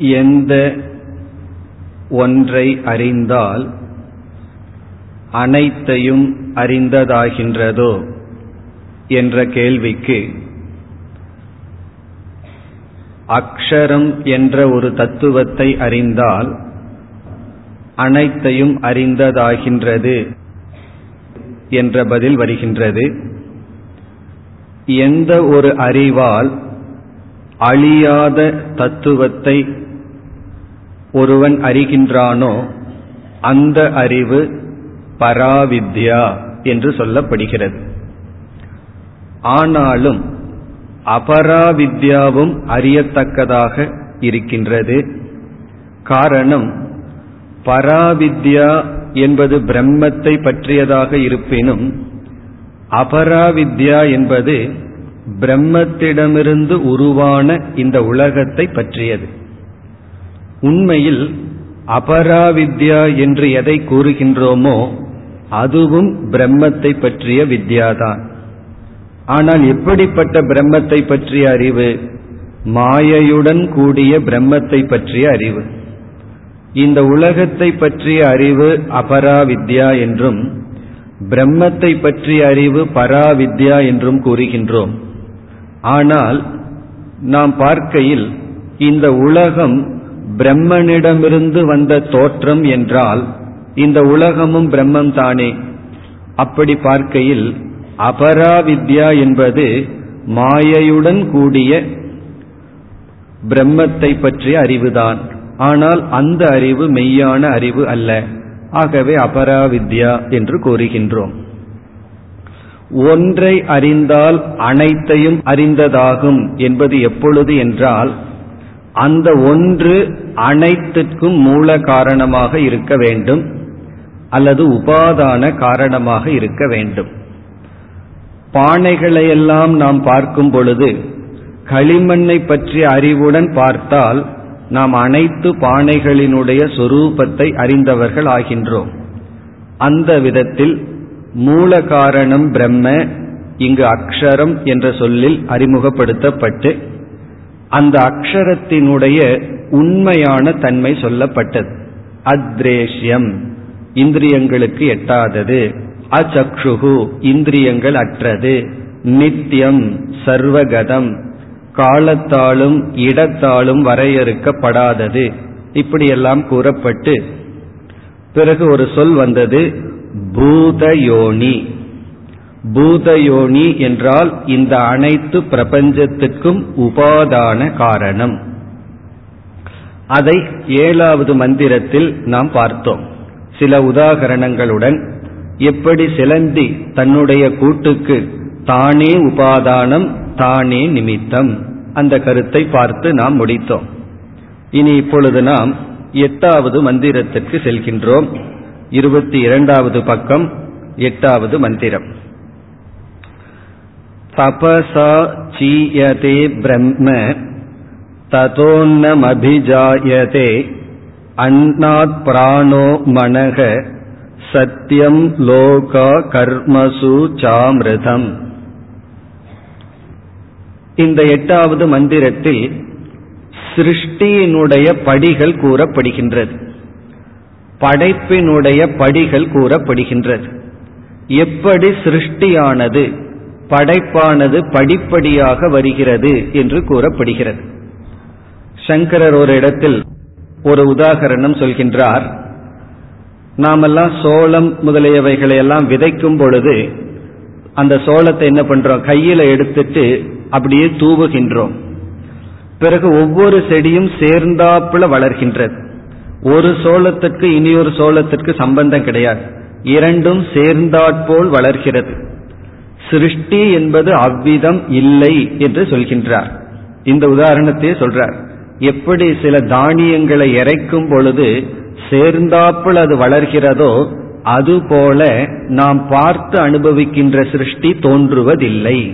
எந்த ஒன்றை அறிந்தால் அனைத்தையும் அறிந்ததாகின்றதோ என்ற கேள்விக்கு அக்ஷரம் என்ற ஒரு தத்துவத்தை அறிந்தால் அனைத்தையும் அறிந்ததாகின்றது என்ற பதில் வருகின்றது. எந்த ஒரு அறிவால் அழியாத தத்துவத்தை ஒருவன் அறிகின்றானோ அந்த அறிவு பராவித்யா என்று சொல்லப்படுகிறது. ஆனாலும் அபராவித்யாவும் அறியத்தக்கதாக இருக்கின்றது. காரணம் பராவித்யா என்பது பிரம்மத்தை பற்றியதாக இருப்பினும் அபராவித்யா என்பது பிரம்மத்திடமிருந்து உருவான இந்த உலகத்தை பற்றியது. உண்மையில் அபராவித்யா என்று எதை கூறுகின்றோமோ அதுவும் பிரம்மத்தை பற்றிய வித்யாதான். ஆனால் எப்படிப்பட்ட பிரம்மத்தை பற்றிய அறிவு? மாயையுடன் கூடிய பிரம்மத்தை பற்றிய அறிவு. இந்த உலகத்தை பற்றிய அறிவு அபராவித்யா என்றும் பிரம்மத்தை பற்றிய அறிவு பராவித்யா என்றும் கூறுகின்றோம். ஆனால் நாம் பார்க்கையில் இந்த உலகம் பிரம்மனிடமிருந்து வந்த தோற்றம் என்றால் இந்த உலகமும் பிரம்மம் தானே அப்படி பார்க்கையில் அபராவித்யா என்பது மாயையுடன் கூடிய பிரம்மத்தை பற்றிய அறிவுதான். ஆனால் அந்த அறிவு மெய்யான அறிவு அல்ல. ஆகவே அபராவித்யா என்று கூறுகின்றோம். ஒன்றை அறிந்தால் அனைத்தையும் அறிந்ததாகும் என்பது எப்பொழுது என்றால் அந்த ஒன்று அனைத்துக்கும் மூல காரணமாக இருக்க வேண்டும் அல்லது உபாதான காரணமாக இருக்க வேண்டும். பானைகளையெல்லாம் நாம் பார்க்கும் பொழுது களிமண்ணை பற்றிய அறிவுடன் பார்த்தால் நாம் அனைத்து பானைகளினுடைய சொரூபத்தை அறிந்தவர்கள் ஆகின்றோம். அந்த விதத்தில் மூல காரணம் பிரம்ம இங்கு அக்ஷரம் என்ற சொல்லில் அறிமுகப்படுத்தப்பட்டு அந்த அக்ஷரத்தினுடைய உண்மையான தன்மை சொல்லப்பட்டது. அத்ரேஷ்யம். இந்திரியங்களுக்கு எட்டாதது. அச்சக்ஷுகு இந்திரியங்கள் அற்றது. நித்தியம் சர்வகதம். காலத்தாலும் இடத்தாலும் வரையறுக்கப்படாதது. இப்படியெல்லாம் கூறப்பட்டு பிறகு ஒரு சொல் வந்தது. பூதயோனி. பூதயோனி என்றால் இந்த அனைத்து பிரபஞ்சத்துக்கும் உபாதான காரணம். அதை ஏழாவது மந்திரத்தில் நாம் பார்த்தோம். சில உதாகரணங்களுடன் எப்படி சிலந்தி தன்னுடைய கூட்டுக்கு தானே உபாதானம் தானே நிமித்தம் அந்த கருத்தை பார்த்து நாம் முடித்தோம். இனி இப்பொழுது நாம் எட்டாவது மந்திரத்திற்கு செல்கின்றோம். இருபத்தி இரண்டாவது பக்கம் எட்டாவது மந்திரம். தபசா சீயதே பிரம்ம ததோன்னமபிஜாயதே அன்னாத் பிராணோ மனக சத்தியம் லோகா கர்மசு சாமிருதம். இந்த எட்டாவது மந்திரத்தில் சிருஷ்டியினுடைய படிகள் கூறப்படுகின்றது. படைப்பினுடைய படிகள் கூறப்படுகின்றது. எப்படி சிருஷ்டியானது? படைப்பானது படிப்படியாக வருகிறது என்று கூறப்படுகிறது. சங்கரர் ஒரு இடத்தில் ஒரு உதாகரணம் சொல்கின்றார். நாமெல்லாம் சோளம் முதலியவைகளை எல்லாம் விதைக்கும் பொழுது அந்த சோளத்தை என்ன பண்றோம்? கையில எடுத்துட்டு அப்படியே தூவுகின்றோம். பிறகு ஒவ்வொரு செடியும் சேர்ந்தாப்புல வளர்கின்றது. ஒரு சோளத்திற்கு இனியொரு சோளத்திற்கு சம்பந்தம் கிடையாது. இரண்டும் சேர்ந்தாற்போல் வளர்கிறது. சிருஷ்டி என்பது அவ்விதம் இல்லை என்று சொல்கின்றார். இந்த உதாரணத்தையே சொல்றார். எப்படி சில தானியங்களை இறைக்கும் பொழுது சேர்ந்தாப்புல அது வளர்கிறதோ அதுபோல நாம் பார்த்து அனுபவிக்கின்ற சிருஷ்டி தோன்றுவதில்லை.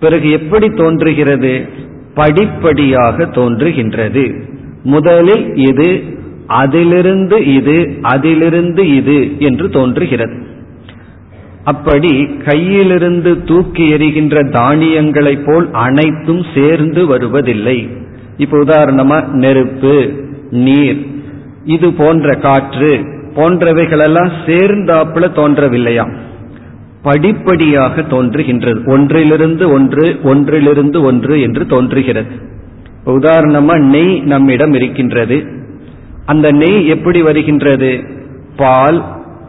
பிறகு எப்படி தோன்றுகிறது? படிப்படியாக தோன்றுகின்றது. முதலில் இது அதிலிருந்து இது அதிலிருந்து இது என்று தோன்றுகிறது. அப்படி கையிலிருந்து தூக்கி எறிகின்ற தானியங்களைப் போல் அனைத்தும் சேர்ந்து வருவதில்லை. இப்ப உதாரணமா நெருப்பு நீர் இது போன்ற காற்று போன்றவைகளெல்லாம் சேர்ந்தாப்புல தோன்றவில்லையாம் படிப்படியாக தோன்றுகின்றது. ஒன்றிலிருந்து ஒன்று ஒன்றிலிருந்து ஒன்று என்று தோன்றுகிறது. உதாரணமா நெய் நம்மிடம் இருக்கின்றது. அந்த நெய் எப்படி வருகின்றது? பால்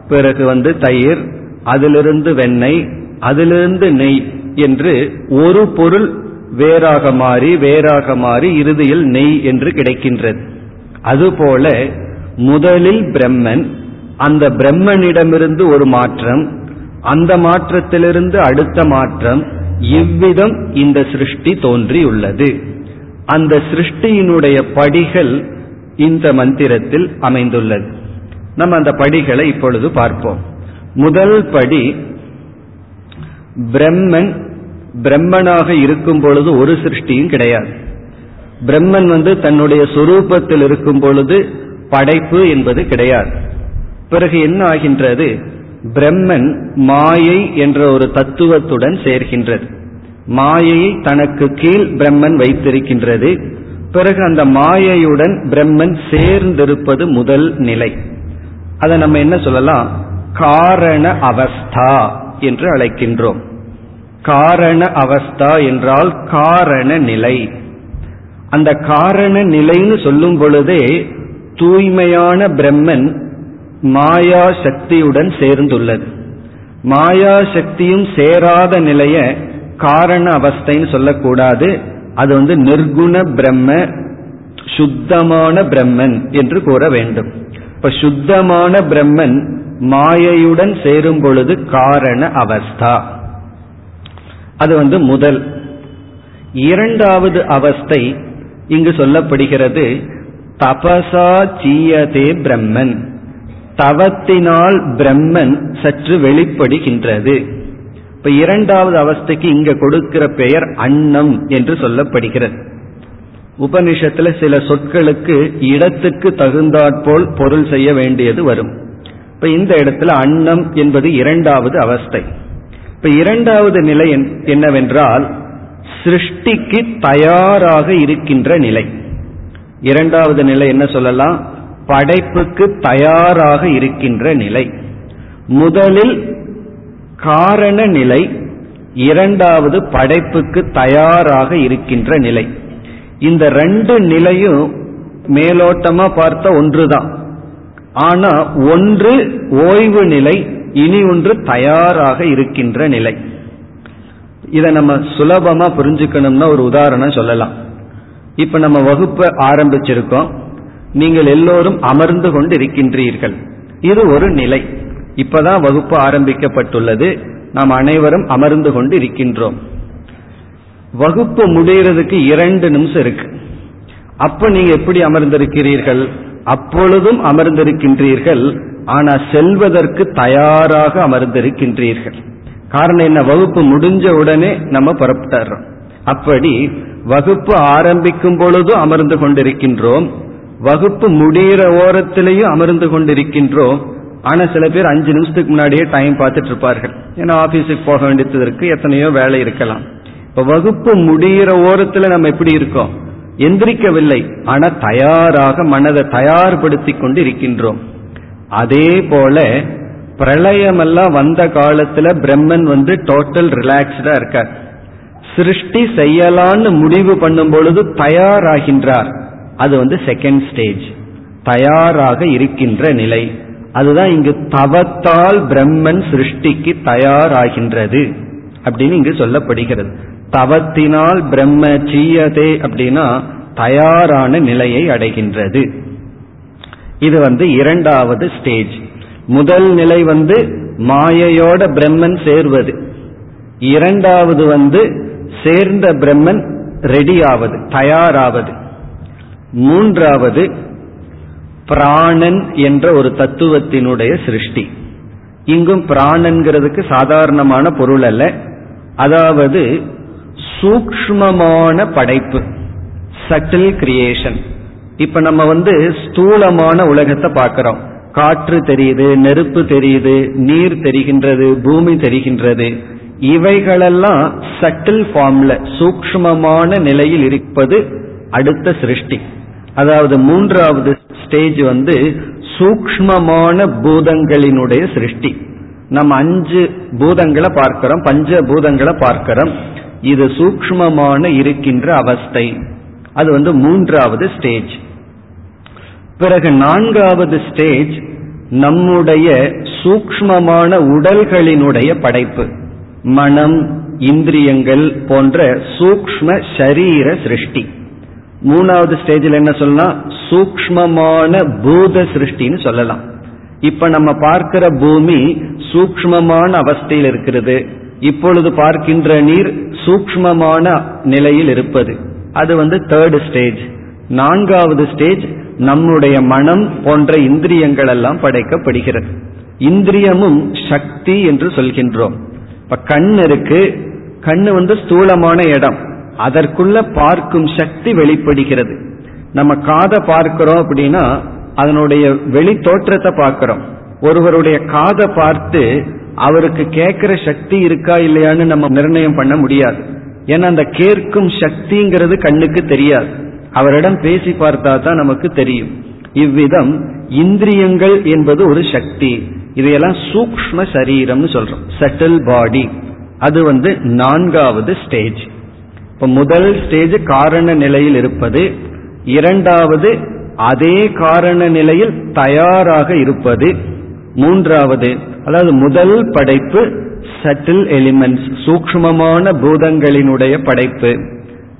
பிறகு வந்து தயிர் அதிலிருந்து வெண்ணெய் அதிலிருந்து நெய் என்று ஒரு பொருள் வேறாக மாறி வேறாக மாறி இறுதியில் நெய் என்று கிடைக்கின்றது. அதுபோல முதலில் பிரம்மன் அந்த பிரம்மனிடமிருந்து ஒரு மாற்றம் அந்த மாற்றத்திலிருந்து அடுத்த மாற்றம் இவ்விதம் இந்த சிருஷ்டி தோன்றியுள்ளது. அந்த சிருஷ்டியினுடைய படிகள் இந்த மந்திரத்தில் அமைந்துள்ளது. நம்ம அந்த படிகளை இப்பொழுது பார்ப்போம். முதல் படி பிரம்மன் பிரம்மனாக இருக்கும் பொழுது ஒரு சிருஷ்டியும் கிடையாது. பிரம்மன் வந்து தன்னுடைய சுரூபத்தில் இருக்கும் பொழுது படைப்பு என்பது கிடையாது. பிறகு என்ன ஆகின்றது? பிரம்மன் மாயை என்ற ஒரு தத்துவத்துடன் சேர்கின்றது. மாயையை தனக்கு கீழ் பிரம்மன் வைத்திருக்கின்றது. பிறகு அந்த மாயையுடன் பிரம்மன் சேர்ந்திருப்பது முதல் நிலை. அதை நம்ம என்ன சொல்லலாம்? காரண அவஸ்தா என்று அழைக்கின்றோம். காரண அவஸ்தா என்றால் காரண நிலை. அந்த காரண நிலைன்னு சொல்லும் பொழுதே தூய்மையான பிரம்மன் மாயா சக்தியுடன் சேர்ந்துள்ளது. மாயா சக்தியும் சேராத நிலைய காரண அவஸ்தைன்னு சொல்லக்கூடாது. அது வந்து நிர்குண பிரம்ம சுத்தமான பிரம்மன் என்று கூற வேண்டும். இப்ப சுத்தமான பிரம்மன் மாயையுடன் சேரும் பொழுது காரண அவஸ்தா. அது வந்து முதல். இரண்டாவது அவஸ்தை இங்கு சொல்லப்படுகிறது தபசா சீயதே பிரம்மன். தவத்தினால் பிரம்மன் சற்று வெளிப்படுகின்றது. இப்ப இரண்டாவது அவஸ்தைக்கு இங்க கொடுக்கிற பெயர் அன்னம் என்று சொல்லப்படுகிறது. உபனிஷத்துல சில சொற்களுக்கு இடத்துக்கு தகுந்தாற்போல் பொருள் செய்ய வேண்டியது வரும். இப்ப இந்த இடத்துல அன்னம் என்பது இரண்டாவது அவஸ்தை. இப்ப இரண்டாவது நிலை என்னவென்றால் சிருஷ்டிக்கு தயாராக இருக்கின்ற நிலை. இரண்டாவது நிலை என்ன சொல்லலாம்? படைப்புக்கு தயாராக இருக்கின்ற நிலை. முதலில் காரண நிலை இரண்டாவது படைப்புக்கு தயாராக இருக்கின்ற நிலை. இந்த ரெண்டு நிலையும் மேலோட்டமா பார்த்த ஒன்றுதான். ஆனா ஒன்று ஓய்வு நிலை இனி ஒன்று தயாராக இருக்கின்ற நிலை. இதை நம்ம சுலபமா புரிஞ்சுக்கணும்னா ஒரு உதாரணம் சொல்லலாம். இப்ப நம்ம வகுப்பை ஆரம்பிச்சிருக்கோம். நீங்கள் எல்லோரும் அமர்ந்து கொண்டு இருக்கின்றீர்கள் இது ஒரு நிலை. இப்பதான் வகுப்பு ஆரம்பிக்கப்பட்டுள்ளது. நாம் அனைவரும் அமர்ந்து கொண்டு இருக்கின்றோம். வகுப்பு முடிகிறதுக்கு இரண்டு நிமிஷம் இருக்கு. அப்ப நீங்க எப்படி அமர்ந்திருக்கிறீர்கள்? அப்பொழுதும் அமர்ந்திருக்கின்றீர்கள். ஆனா செல்வதற்கு தயாராக அமர்ந்திருக்கின்றீர்கள். காரணம் என்ன? வகுப்பு முடிஞ்ச உடனே நம்ம புறப்பட்டுறோம். அப்படி வகுப்பு ஆரம்பிக்கும் பொழுதும் அமர்ந்து கொண்டிருக்கின்றோம். வகுப்பு முடிகிற ஓரத்திலையும் அமர்ந்து கொண்டிருக்கின்றோம். ஆனா சில பேர் அஞ்சு நிமிஷத்துக்கு முன்னாடியே டைம் பார்த்துட்டு இருப்பார்கள். ஏன்னா ஆபீஸுக்கு போக வேண்டியது இருக்கு. எத்தனையோ வேலை இருக்கலாம். இப்ப வகுப்பு முடிகிற ஓரத்துல நம்ம எப்படி இருக்கோம்? எந்திரிக்கவில்லை. ஆனா தயாராக மனதை தயார்படுத்தி கொண்டு இருக்கின்றோம் அதே போல பிரளயமெல்லாம் வந்த காலத்துல பிரம்மன் வந்து டோட்டல் ரிலாக்ஸ்டா இருக்கார். சிருஷ்டி செய்யலான்னு முடிவு பண்ணும் பொழுது தயாராகின்றார். அது வந்து செகண்ட் ஸ்டேஜ் தயாராக இருக்கின்ற நிலை. அதுதான் இங்கு தவத்தால் பிரம்மன் சிருஷ்டிக்கு தயாராகின்றது அப்படின்னு இங்கு சொல்லப்படுகிறது. தவத்தினால் பிரம்ம சீயதே அப்படின்னா தயாரான நிலையை அடைகின்றது. இது வந்து இரண்டாவது ஸ்டேஜ் முதல் நிலை வந்து மாயையோட பிரம்மன் சேர்வது. இரண்டாவது வந்து சேர்ந்த பிரம்மன் ரெடி ஆவது தயாராவது. மூன்றாவது பிராணன் என்ற ஒரு தத்துவத்தினுடைய சிருஷ்டி. இங்கும் பிராணன்கிறதுக்கு சாதாரணமான பொருள் அல்ல. அதாவது சூக்மமான படைப்பு சட்டில் கிரியேஷன் இப்ப நம்ம வந்து ஸ்தூலமான உலகத்தை பார்க்கிறோம். காற்று தெரியுது நெருப்பு தெரியுது நீர் தெரிகின்றது பூமி தெரிகின்றது. இவைகளெல்லாம் சட்டில் ஃபார்ம்ல சூக்மமான நிலையில் இருப்பது அடுத்த சிருஷ்டி. அதாவது மூன்றாவது ஸ்டேஜ் வந்து சூக்மமான பூதங்களினுடைய சிருஷ்டி. நம்ம அஞ்சு பூதங்களை பார்க்கிறோம் பஞ்ச பூதங்களை பார்க்கிறோம். இது சூக்மமான இருக்கின்ற அவஸ்தை. அது வந்து மூன்றாவது ஸ்டேஜ் பிறகு நான்காவது ஸ்டேஜ் நம்முடைய சூக்மமான உடல்களினுடைய படைப்பு. மனம் இந்திரியங்கள் போன்ற சூக்ம சரீர சிருஷ்டி. மூணாவது ஸ்டேஜில் என்ன சொல்லலாம்? சூக்மமான பூத சிருஷ்டின்னு சொல்லலாம். இப்ப நம்ம பார்க்கிற பூமி சூக்மமான அவஸ்தையில் இருக்கிறது. இப்பொழுது பார்க்கின்ற நீர் சூக்மமான நிலையில் இருப்பது. அது வந்து தேர்டு ஸ்டேஜ் நான்காவது ஸ்டேஜ் நம்முடைய மனம் போன்ற இந்திரியங்கள் எல்லாம் படைக்கப்படுகிறது. இந்திரியமும் சக்தி என்று சொல்கின்றோம். இப்ப கண் இருக்கு. கண்ணு வந்து ஸ்தூலமான இடம். அதற்குள்ள பார்க்கும் சக்தி வெளிப்படுகிறது. நம்ம காதை பார்க்கிறோம் அப்படின்னா அதனுடைய வெளி தோற்றத்தை பார்க்கிறோம். ஒருவருடைய காதை பார்த்து அவருக்கு கேட்கிற சக்தி இருக்கா இல்லையான்னு நம்ம நிர்ணயம் பண்ண முடியாது. ஏன்னா அந்த கேட்கும் சக்திங்கிறது கண்ணுக்கு தெரியாது. அவரிடம் பேசி பார்த்தா தான் நமக்கு தெரியும். இவ்விதம் இந்திரியங்கள் என்பது ஒரு சக்தி. இதையெல்லாம் சூக்ம சரீரம்னு சொல்றோம். செட்டில் பாடி அது வந்து நான்காவது ஸ்டேஜ் இப்ப முதல் ஸ்டேஜ் காரண நிலையில் இருப்பது இரண்டாவது அதே காரண நிலையில் தயாராக இருப்பது மூன்றாவது அதாவது முதல் படைப்பு சட்டில் எலிமெண்ட்ஸ் சூக்மமான பூதங்களினுடைய படைப்பு.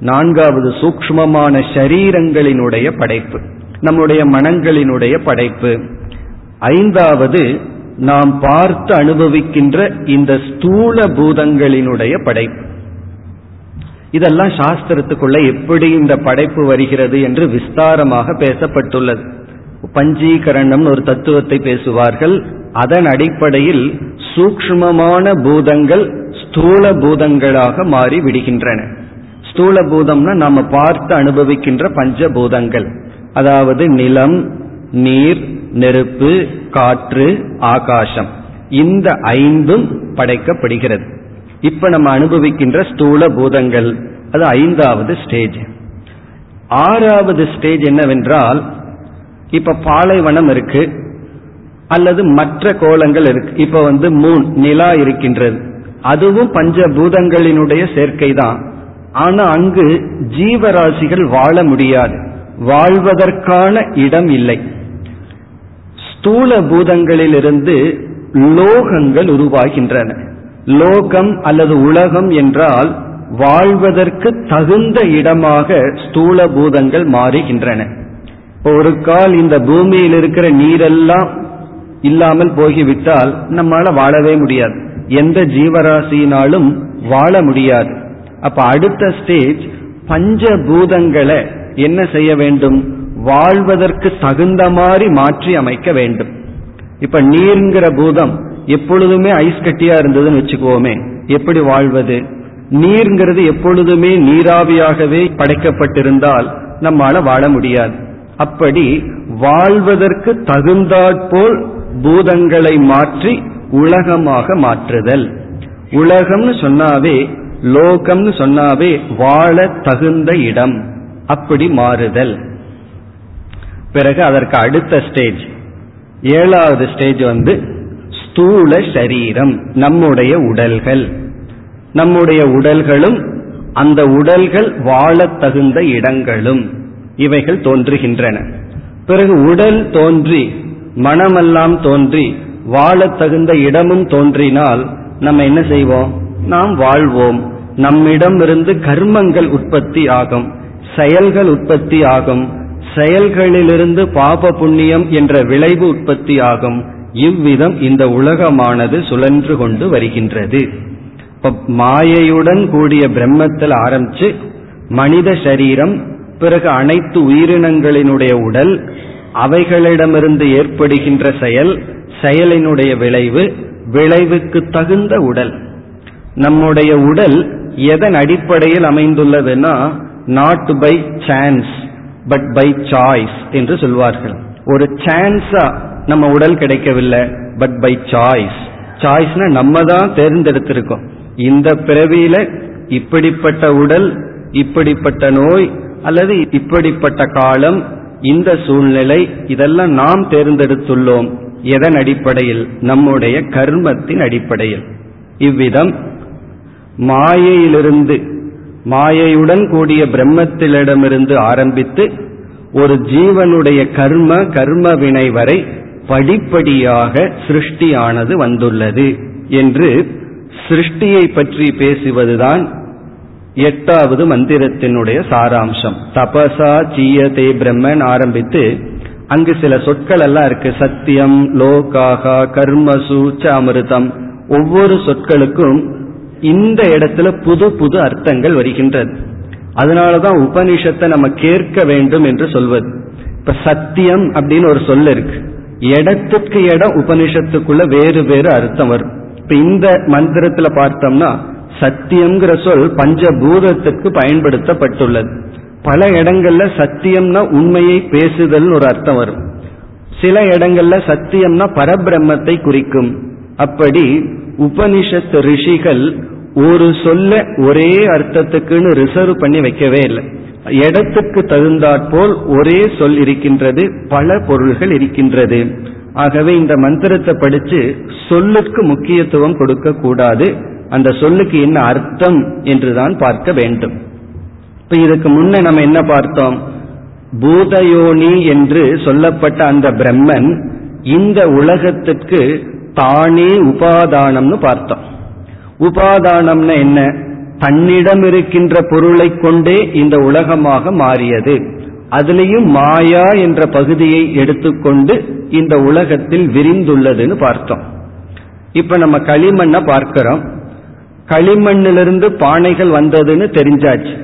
நான்காவது சூக்மமான ஷரீரங்களினுடைய படைப்பு. நம்முடைய மனங்களினுடைய படைப்பு. ஐந்தாவது நாம் பார்த்து அனுபவிக்கின்ற இந்த ஸ்தூல பூதங்களினுடைய படைப்பு. இதெல்லாம் சாஸ்திரத்துக்குள்ள எப்படி இந்த படைப்பு வருகிறது என்று விஸ்தாரமாக பேசப்பட்டுள்ளது. பஞ்சீகரணம் ஒரு தத்துவத்தை பேசுவார்கள். அதன் அடிப்படையில் சூக்மமான பூதங்கள் ஸ்தூல பூதங்களாக மாறி விடுகின்றன. ஸ்தூல பூதம்னா நாம பார்த்து அனுபவிக்கின்ற பஞ்சபூதங்கள். அதாவது நிலம் நீர் நெருப்பு காற்று ஆகாசம். இந்த ஐந்தும் படைக்கப்படுகிறது. இப்ப நம்ம அனுபவிக்கின்ற ஸ்தூல பூதங்கள் அது ஐந்தாவது ஸ்டேஜ். ஆறாவது ஸ்டேஜ் என்னவென்றால் இப்ப பாலைவனம் இருக்கு அல்லது மற்ற கோலங்கள் இருக்கு. இப்ப வந்து மூன் நிலா இருக்கின்றது. அதுவும் பஞ்சபூதங்களினுடைய சேர்க்கை தான் ஆனா அங்கு ஜீவராசிகள் வாழ முடியாது. வாழ்வதற்கான இடம் இல்லை. ஸ்தூல பூதங்களிலிருந்து லோகங்கள் உருவாகின்றன. லோகம் அல்லது உலகம் என்றால் வாழ்வதற்கு தகுந்த இடமாக ஸ்தூல பூதங்கள் மாறுகின்றன. ஒரு கால் இந்த பூமியில் இருக்கிற நீரெல்லாம் இல்லாமல் போகிவிட்டால் நம்மால வாழவே முடியாது. எந்த ஜீவராசியினாலும் வாழ முடியாது. அப்ப அடுத்த ஸ்டேஜ் பஞ்சபூதங்களை என்ன செய்ய வேண்டும்? வாழ்வதற்கு தகுந்த மாதிரி மாற்றி அமைக்க வேண்டும். இப்ப நீர்ங்கிற பூதம் எப்பொழுதுமே ஐஸ் கட்டியா இருந்ததுன்னு வச்சுக்குவோமே எப்படி வாழ்வது? நீர்ங்கிறது எப்பொழுதுமே நீராவியாகவே படைக்கப்பட்டிருந்தால் நம்மால வாழ முடியாது. அப்படி வாழ்வதற்கு தகுந்தாற்போல் பூதங்களை மாற்றி உலகமாக மாற்றுதல். உலகம்னு சொன்னாவே லோகம்னு சொன்னாவே வாழ தகுந்த இடம். அப்படி மாறுதல். பிறகு அதற்கு அடுத்த ஸ்டேஜ் ஏழாவது ஸ்டேஜ் வந்து ஸ்தூல சரீரம் நம்முடைய உடல்கள். நம்முடைய உடல்களும் அந்த உடல்கள் வாழ தகுந்த இடங்களும். இவைகள் தோன்றுகின்றன. பிறகு உடல் தோன்றி மனமெல்லாம் தோன்றி வாழ தகுந்த இடமும் தோன்றினால் நம்ம என்ன செய்வோம்? நாம் வாழ்வோம். நம்மிடம் இருந்து கர்மங்கள் உற்பத்தி ஆகும். செயல்கள் உற்பத்தி ஆகும். செயல்களிலிருந்து பாப புண்ணியம் என்ற விளைவு உற்பத்தி ஆகும். இவ்விதம் இந்த உலகமானது சுழன்று கொண்டு வருகின்றது. இப்ப மாயையுடன் கூடிய பிரம்மத்தில் ஆரம்பிச்சு மனித சரீரம் பிறகு அனைத்து உயிரினங்களினுடைய உடல் அவைகளிடமிருந்து ஏற்படுகின்ற செயல் செயலினுடைய விளைவு விளைவுக்கு தகுந்த உடல். நம்முடைய உடல் எதன் அடிப்படையில் அமைந்துள்ளதுன்னா not by chance but by choice என்று சொல்வார்கள். ஒரு சான்ஸா நம்ம உடல் கிடைக்கவில்லை பட் பை சாய்ஸ் சாய்ஸ்னா நம்ம தான் தேர்ந்தெடுத்திருக்கோம். இந்த பிறவியில இப்படிப்பட்ட உடல் இப்படிப்பட்ட நோய் அல்லது இப்படிப்பட்ட காலம் இந்த சூழ்நிலை இதெல்லாம் நாம் தேர்ந்தெடுத்துள்ளோம் எதன் அடிப்படையில்? நம்முடைய கர்மத்தின் அடிப்படையில். இவ்விதம் மாயையிலிருந்து மாயையுடன் கூடிய பிரம்மத்திலிடமிருந்து ஆரம்பித்து ஒரு ஜீவனுடைய கர்ம கர்ம வினை வரை படிப்படியாக சிருஷ்டியானது வந்துள்ளது என்று சிருஷ்டியை பற்றி பேசுவதுதான் எட்டாவது மந்திரத்தினுடைய சாராம்சம். தபசா சீயதே பிரம்மன் ஆரம்பித்து அங்கு சில சொற்கள் எல்லாம் இருக்கு. சத்தியம் லோகாகா கர்மசு ச அமிர்தம் ஒவ்வொரு சொற்களுக்கும் இந்த இடத்துல புது புது அர்த்தங்கள் வருகின்றது. அதனாலதான் உபனிஷத்தை நம்ம கேட்க வேண்டும் என்று சொல்வது. இப்ப சத்தியம் அப்படின்னு ஒரு சொல் இருக்கு. இடத்துக்கு இடம் உபனிஷத்துக்குள்ள வேறு வேறு அர்த்தம் வரும். இப்ப இந்த மந்திரத்துல பார்த்தோம்னா சத்தியம்ங்கிற சொல் பஞ்சபூதத்துக்கு பயன்படுத்தப்பட்டுள்ளது. பல இடங்கள்ல சத்தியம்னா உண்மையை பேசுதல் ஒரு அர்த்தம் வரும். சில இடங்கள்ல சத்தியம்னா பரபிரம்மத்தை குறிக்கும். அப்படி உபனிஷத் ரிஷிகள் ஒரு சொல்ல ஒரே அர்த்தத்துக்குன்னு ரிசர்வ் பண்ணி வைக்கவே இல்லை. இடத்துக்கு தகுந்தாற்போல் ஒரே சொல் இருக்கின்றது பல பொருள்கள் இருக்கின்றது. ஆகவே இந்த மந்திரத்தை படிச்சு சொல்லுக்கு முக்கியத்துவம் கொடுக்க கூடாது அந்த சொல்லுக்கு என்ன அர்த்தம் என்றுதான் பார்க்க வேண்டும். இப்ப இதுக்கு முன்ன நம்ம என்ன பார்த்தோம்? பூதயோனி என்று சொல்லப்பட்ட அந்த பிரம்மன் இந்த உலகத்துக்கு தானே உபாதானம்னு பார்த்தோம். உபாதானம்னு என்ன? தன்னிடம் இருக்கின்ற பொருளை கொண்டே இந்த உலகமாக மாறியது. அதுலேயும் மாயா என்ற பகுதியை எடுத்துக்கொண்டு இந்த உலகத்தில் விரிந்துள்ளதுன்னு பார்த்தோம். இப்ப நம்ம களிமண்ணை பார்க்கிறோம். களிமண்ணிலிருந்து பானைகள் வந்ததுன்னு தெரிஞ்சாச்சு.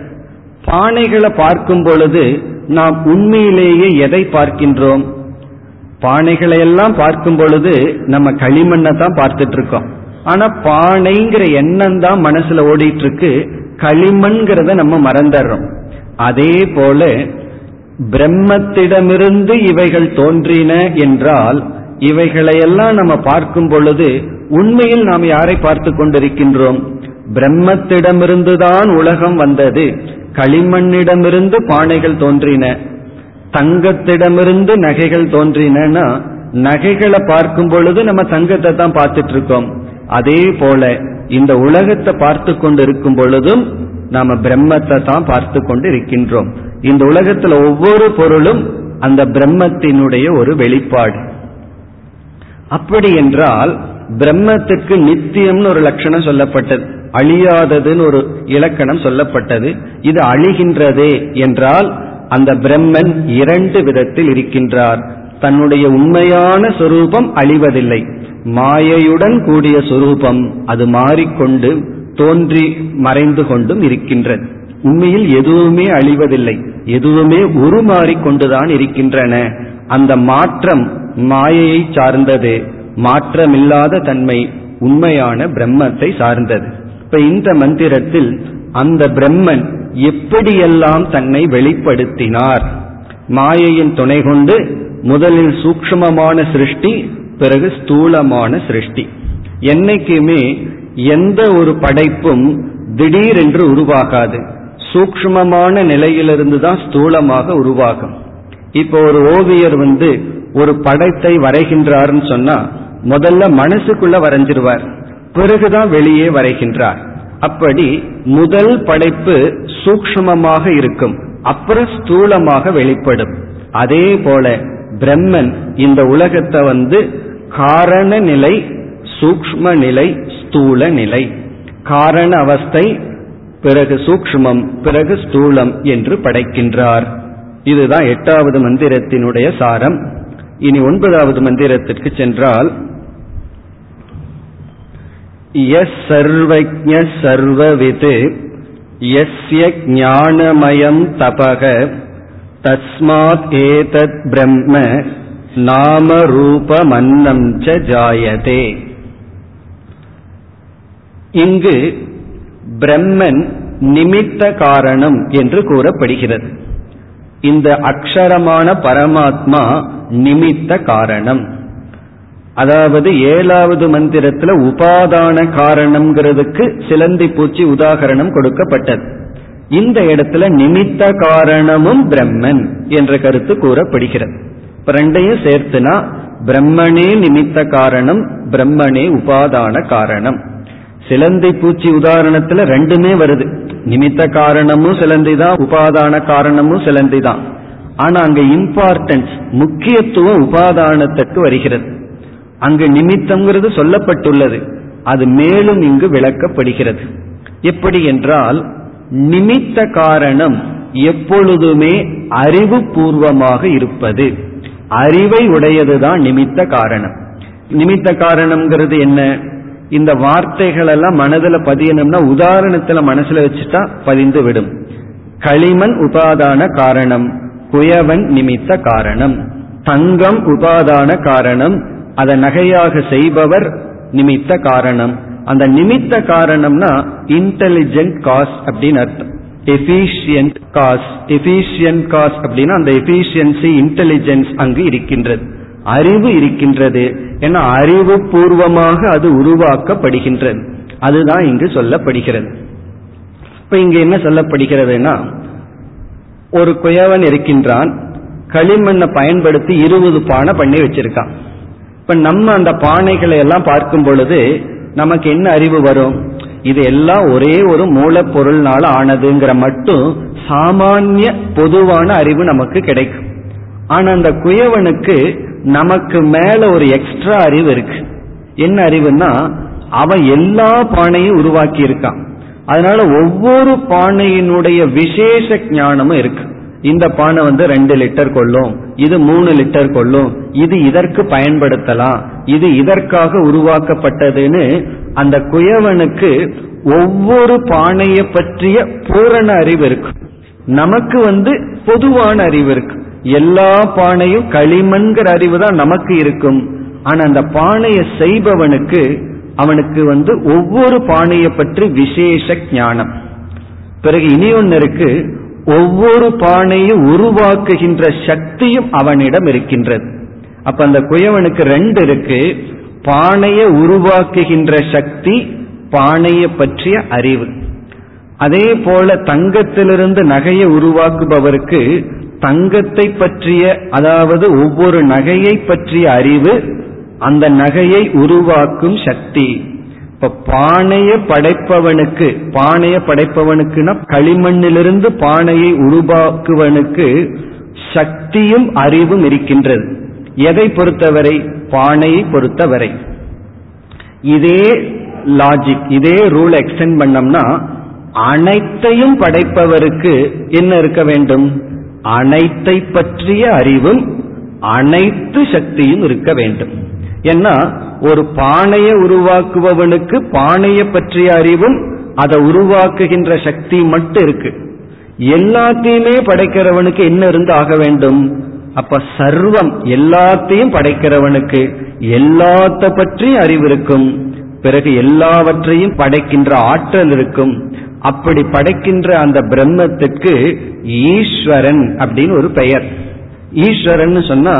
பானைகளை பார்க்கும் பொழுது நாம் உண்மையிலேயே எதை பார்க்கின்றோம்? பானைகளை எல்லாம் பார்க்கும் பொழுது நம்ம களிமண்ணை தான் பார்த்துட்டு இருக்கோம் ஆனா பானைங்கிற எண்ணம் தான் மனசுல ஓடிட்டு இருக்கு களிமண்கிறத நம்ம மறந்துடுறோம். அதே போல பிரம்மத்திடமிருந்து இவைகள் தோன்றின என்றால் இவைகளையெல்லாம் நம்ம பார்க்கும் பொழுது உண்மையில் நாம் யாரை பார்த்து கொண்டிருக்கின்றோம்? பிரம்மத்திடமிருந்துதான் உலகம் வந்தது. களிமண்ணிடமிருந்து பானைகள் தோன்றின. தங்கத்திடமிருந்து நகைகள் தோன்றினா நகைகளை பார்க்கும் பொழுது நம்ம தங்கத்தை தான் பார்த்துட்டு இருக்கோம் அதே போல இந்த உலகத்தை பார்த்து கொண்டு இருக்கும் பொழுதும் நாம பிரம்மத்தை தான் பார்த்து கொண்டு இருக்கின்றோம் இந்த உலகத்துல ஒவ்வொரு பொருளும் அந்த பிரம்மத்தினுடைய ஒரு வெளிப்பாடு. அப்படி என்றால் பிரம்மத்துக்கு நித்தியம்னு ஒரு லட்சணம் சொல்லப்பட்டது. அழியாததுன்னு ஒரு இலக்கணம் சொல்லப்பட்டது. இது அழிகின்றதே என்றால் அந்த பிரம்மன் இரண்டு விதத்தில் இருக்கின்றார். தன்னுடைய உண்மையான சொரூபம் அழிவதில்லை. மாயையுடன் கூடிய சொரூபம் அது மாறிக்கொண்டு தோன்றி மறைந்து கொண்டும் இருக்கின்றது உண்மையில் எதுவுமே அழிவதில்லை. எதுவுமே உருமாறிக்கொண்டுதான் இருக்கின்றன. அந்த மாற்றம் மாயையை சார்ந்தது. மாற்றமில்லாத தன்மை உண்மையான பிரம்மத்தை சார்ந்தது. இப்ப இந்த மந்திரத்தில் அந்த பிரம்மன் எப்படியெல்லாம் தன்னை வெளிப்படுத்தினார்? மாயையின் துணை கொண்டு முதலில் சூக்மமான சிருஷ்டி பிறகு ஸ்தூலமான சிருஷ்டி. என்னைக்குமே எந்த ஒரு படைப்பும் திடீரென்று உருவாகாது. சூக்மமான நிலையிலிருந்து தான் ஸ்தூலமாக உருவாகும். இப்போ ஒரு ஓவியர் வந்து ஒரு படத்தை வரைகின்றார்னு சொன்னா முதல்ல மனசுக்குள்ள வரைஞ்சிருவார். பிறகுதான் வெளியே வரைகின்றார். அப்படி முதல் படைப்பு சூக்மமாக இருக்கும் அப்புறம் ஸ்தூலமாக வெளிப்படும். அதே போல பிரம்மன் இந்த உலகத்தை வந்து காரண நிலை சூக்ம நிலை ஸ்தூல நிலை. காரண அவஸ்தை பிறகு சூக்மம் பிறகு ஸ்தூலம் என்று படைக்கின்றார். இதுதான் எட்டாவது மந்திரத்தினுடைய சாரம். இனி ஒன்பதாவது மந்திரத்திற்கு சென்றால் எஸ் சர்வஜ சர்வவிது எஸ்ய ஞானமயம் தபக தஸ்மாத் ஏதத் பிரம்ம நாம ரூபமன்னம் ச ஜாயதே. இங்கு பிரம்மன் நிமித்த காரணம் என்று கூறப்படுகிறது. இந்த அக்ஷரமான பரமாத்மா நிமித்த காரணம். அதாவது ஏழாவது மந்திரத்துல உபாதான காரணம்ங்கிறதுக்கு சிலந்தி பூச்சி உதாகரணம் கொடுக்கப்பட்டது. இந்த இடத்துல நிமித்த காரணமும் பிரம்மன் என்ற கருத்து கூறப்படுகிறது. இப்ப ரெண்டையும் சேர்த்துனா பிரம்மனே நிமித்த காரணம் பிரம்மனே உபாதான காரணம். சிலந்தி பூச்சி உதாரணத்துல ரெண்டுமே வருது. நிமித்த காரணமும் சிலந்தி தான் உபாதான காரணமும் சிலந்தி தான் ஆனா அங்க இம்பார்ட்டன்ஸ் முக்கியத்துவம் உபாதானத்துக்கு வருகிறது. அங்கு நிமித்தம்ங்கிறது சொல்லப்பட்டுள்ளது. அது மேலும் இங்கு விளக்கப்படுகிறது. எப்படி என்றால் நிமித்த காரணம் எப்பொழுதுமே அறிவு பூர்வமாக இருப்பது. அறிவை உடையதுதான் நிமித்த காரணம். நிமித்த காரணம்ங்கிறது என்ன? இந்த வார்த்தைகள் எல்லாம் மனதில் பதியணும்னா உதாரணத்துல மனசுல வச்சுட்டா பதிந்து விடும். களிமண் உபாதான காரணம் குயவன் நிமித்த காரணம் தங்கம் உபாதான காரணம் அதை நகையாக செய்பவர் நிமித்த காரணம். அந்த நிமித்த காரணம்னா இன்டெலிஜென்ட் காஸ் அப்படின்னு அர்த்தம். எஃபிஷியன்ட் காஸ் எஃபிஷியன்ட் காஸ் அப்படின்னா அந்த எஃபிஷியன்சி இன்டெலிஜென்ஸ் அங்கு இருக்கின்றது. அறிவு இருக்கின்றது. ஏன்னா அறிவு பூர்வமாக அது உருவாக்கப்படுகின்றது. அதுதான் இங்கு சொல்லப்படுகிறது. இப்ப இங்க என்ன சொல்லப்படுகிறதுனா ஒரு குயவன் இருக்கின்றான் களிமண்ணை பயன்படுத்தி இருபது பானை பண்ணி வச்சிருக்கான். இப்ப நம்ம அந்த பானைகளை எல்லாம் பார்க்கும் பொழுது நமக்கு என்ன அறிவு வரும்? இது எல்லாம் ஒரே ஒரு மூலப்பொருள்னால ஆனதுங்கிற மட்டும் சாமானிய பொதுவான அறிவு நமக்கு கிடைக்கும். ஆனா அந்த குயவனுக்கு நமக்கு மேல ஒரு எக்ஸ்ட்ரா அறிவு இருக்கு. என்ன அறிவுன்னா அவன் எல்லா பானையும் உருவாக்கி இருக்கான் அதனால ஒவ்வொரு பானையினுடைய விசேஷ ஞானமும் இருக்கு. இந்த பானை வந்து ரெண்டு லிட்டர் கொள்ளும் இது மூணு லிட்டர் கொள்ளும் இது இதற்கு பயன்படுத்தலாம் இது இதற்காக உருவாக்கப்பட்டதுன்னு அந்த குயவனுக்கு ஒவ்வொரு பானையை பற்றிய பூரண அறிவு இருக்கு. நமக்கு வந்து பொதுவான அறிவு இருக்கு. எல்லா பானையும் களிமண்கிற அறிவு தான் நமக்கு இருக்கும். ஆனா அந்த பானையை செய்பவனுக்கு அவனுக்கு வந்து ஒவ்வொரு பானையை பற்றி விசேஷ ஞானம். பிறகு இனி ஒன்னு இருக்கு. ஒவ்வொரு பானையும் உருவாக்குகின்ற சக்தியும் அவனிடம் இருக்கின்றது. அப்ப அந்த குயவனுக்கு ரெண்டு இருக்கு. பானையை உருவாக்குகின்ற சக்தி பானையை பற்றிய அறிவு. அதே போல தங்கத்திலிருந்து நகையை உருவாக்குபவருக்கு தங்கத்தை பற்றிய அதாவது ஒவ்வொரு நகையை பற்றிய அறிவு அந்த நகையை உருவாக்கும் சக்தி. இப்ப பானைய படைப்பவனுக்கு பானைய படைப்பவனுக்குனா களிமண்ணிலிருந்து பானையை உருவாக்குவனுக்கு சக்தியும் அறிவும் இருக்கின்றது. எதை பொறுத்தவரை? பானையை பொறுத்தவரை. இதே லாஜிக் இதே ரூல் எக்ஸ்டென்ட் பண்ணோம்னா அனைத்தையும் படைப்பவருக்கு என்ன இருக்க வேண்டும்? அனைத்தை பற்றிய அறிவும் அனைத்து சக்தியும் இருக்க வேண்டும். ஏன்னா ஒரு பானையை உருவாக்குபவனுக்கு பானையை பற்றிய அறிவும் அதை உருவாக்குகின்ற சக்தி மட்டும் இருக்கு. எல்லாத்தையுமே படைக்கிறவனுக்கு என்ன இருந்து ஆக வேண்டும்? அப்ப சர்வம் எல்லாத்தையும் படைக்கிறவனுக்கு எல்லாத்த பற்றி அறிவு இருக்கும். பிறகு எல்லாவற்றையும் படைக்கின்ற ஆற்றல் இருக்கும். அப்படி படைக்கின்ற அந்த பிரம்மத்துக்கு ஈஸ்வரன் அப்படின்னு ஒரு பெயர். ஈஸ்வரன் சொன்னா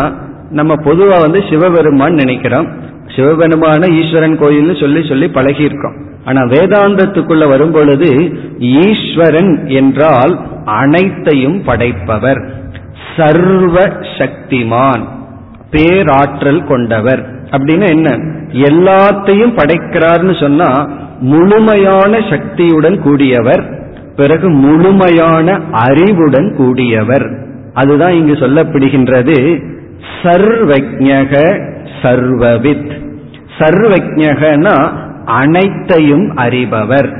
நம்ம பொதுவா வந்து சிவபெருமான் நினைக்கிறோம். சிவபெருமான ஈஸ்வரன் கோயில்னு சொல்லி சொல்லி பழகியிருக்கோம். ஆனா வேதாந்தத்துக்குள்ள வரும்பொழுது ஈஸ்வரன் என்றால் அனைத்தையும் படைப்பவர். சர்வ சக்திமான் பேராற்றல் கொண்டவர். அப்படின்னு என்ன? எல்லாத்தையும் படைக்கிறார்னு சொன்னா முழுமையான சக்தியுடன் கூடியவர் பிறகு முழுமையான அறிவுடன் கூடியவர். அதுதான் இங்கு சொல்லப்படுகின்றது. சர்வஜக சர்வவித். சர்வஜகனா அனைத்தையும் அறிபவர்.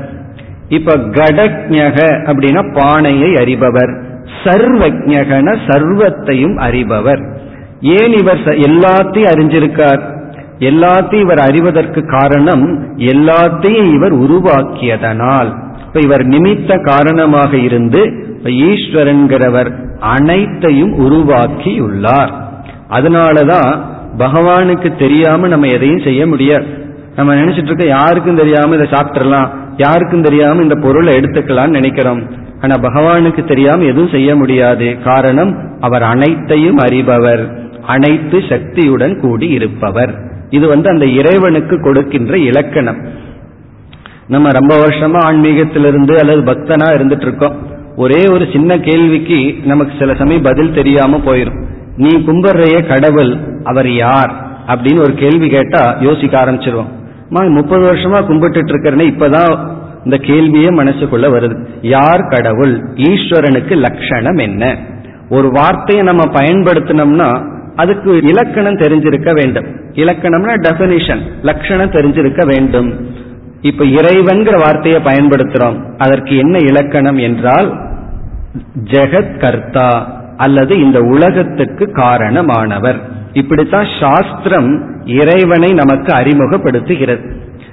இப்ப கடக்ஞக அப்படின்னா பானையை அறிபவர். சர்வஜகன சர்வத்தையும் அறிபவர். ஏன் இவர் எல்லாத்தையும் அறிஞ்சிருக்கார்? எல்லாத்தையும் இவர் அறிவதற்கு காரணம் எல்லாத்தையும் இவர் உருவாக்கியதனால். இப்ப இவர் நிமித்த காரணமாக இருந்து ஈஸ்வரன்கிறவர் அனைத்தையும் உருவாக்கியுள்ளார். அதனாலதான் பகவானுக்கு தெரியாம நம்ம எதையும் செய்ய முடியாது. நம்ம நினைச்சிட்டு இருக்க யாருக்கும் தெரியாம இதை சாப்பிட்டுலாம் யாருக்கும் தெரியாம இந்த பொருளை எடுத்துக்கலாம்னு நினைக்கிறோம். ஆனா பகவானுக்கு தெரியாம எதுவும் செய்ய முடியாது. காரணம் அவர் அனைத்தையும் அறிபவர். அனைத்து சக்தியுடன் கூடி இருப்பவர். இது வந்து அந்த இறைவனுக்கு கொடுக்கின்ற இலக்கணம். நம்ம ரொம்ப வருஷமா ஆன்மீகத்திலிருந்து அல்லது பக்தனா இருந்துட்டு இருக்கோம். ஒரே ஒரு சின்ன கேள்விக்கு நமக்கு சில சமயம் பதில் தெரியாம போயிடும் நீ கும்பிடுறைய கடவுள் அவர் யார்? அப்படின்னு ஒரு கேள்வி கேட்டா யோசிக்க ஆரம்பிச்சிருவோம். முப்பது வருஷமா கும்பிட்டு இருக்கிறேன்னு இப்பதான் இந்த கேள்வியே மனசுக்குள்ள வருது. யார் கடவுள்? ஈஸ்வரனுக்கு லட்சணம் என்ன? ஒரு வார்த்தையை நம்ம பயன்படுத்தினோம்னா அதுக்கு இலக்கணம் தெரிஞ்சிருக்க வேண்டும். இலக்கணம்னா டெபினிஷன் லட்சணம் தெரிஞ்சிருக்க வேண்டும். இப்ப இறைவன்கிற வார்த்தையை பயன்படுத்துறோம். அதற்கு என்ன இலக்கணம் என்றால் ஜெகத் கர்த்தா அல்லது இந்த உலகத்துக்கு காரணமானவர். இப்படித்தான் சாஸ்திரம் இறைவனை நமக்கு அறிமுகப்படுத்துகிறது.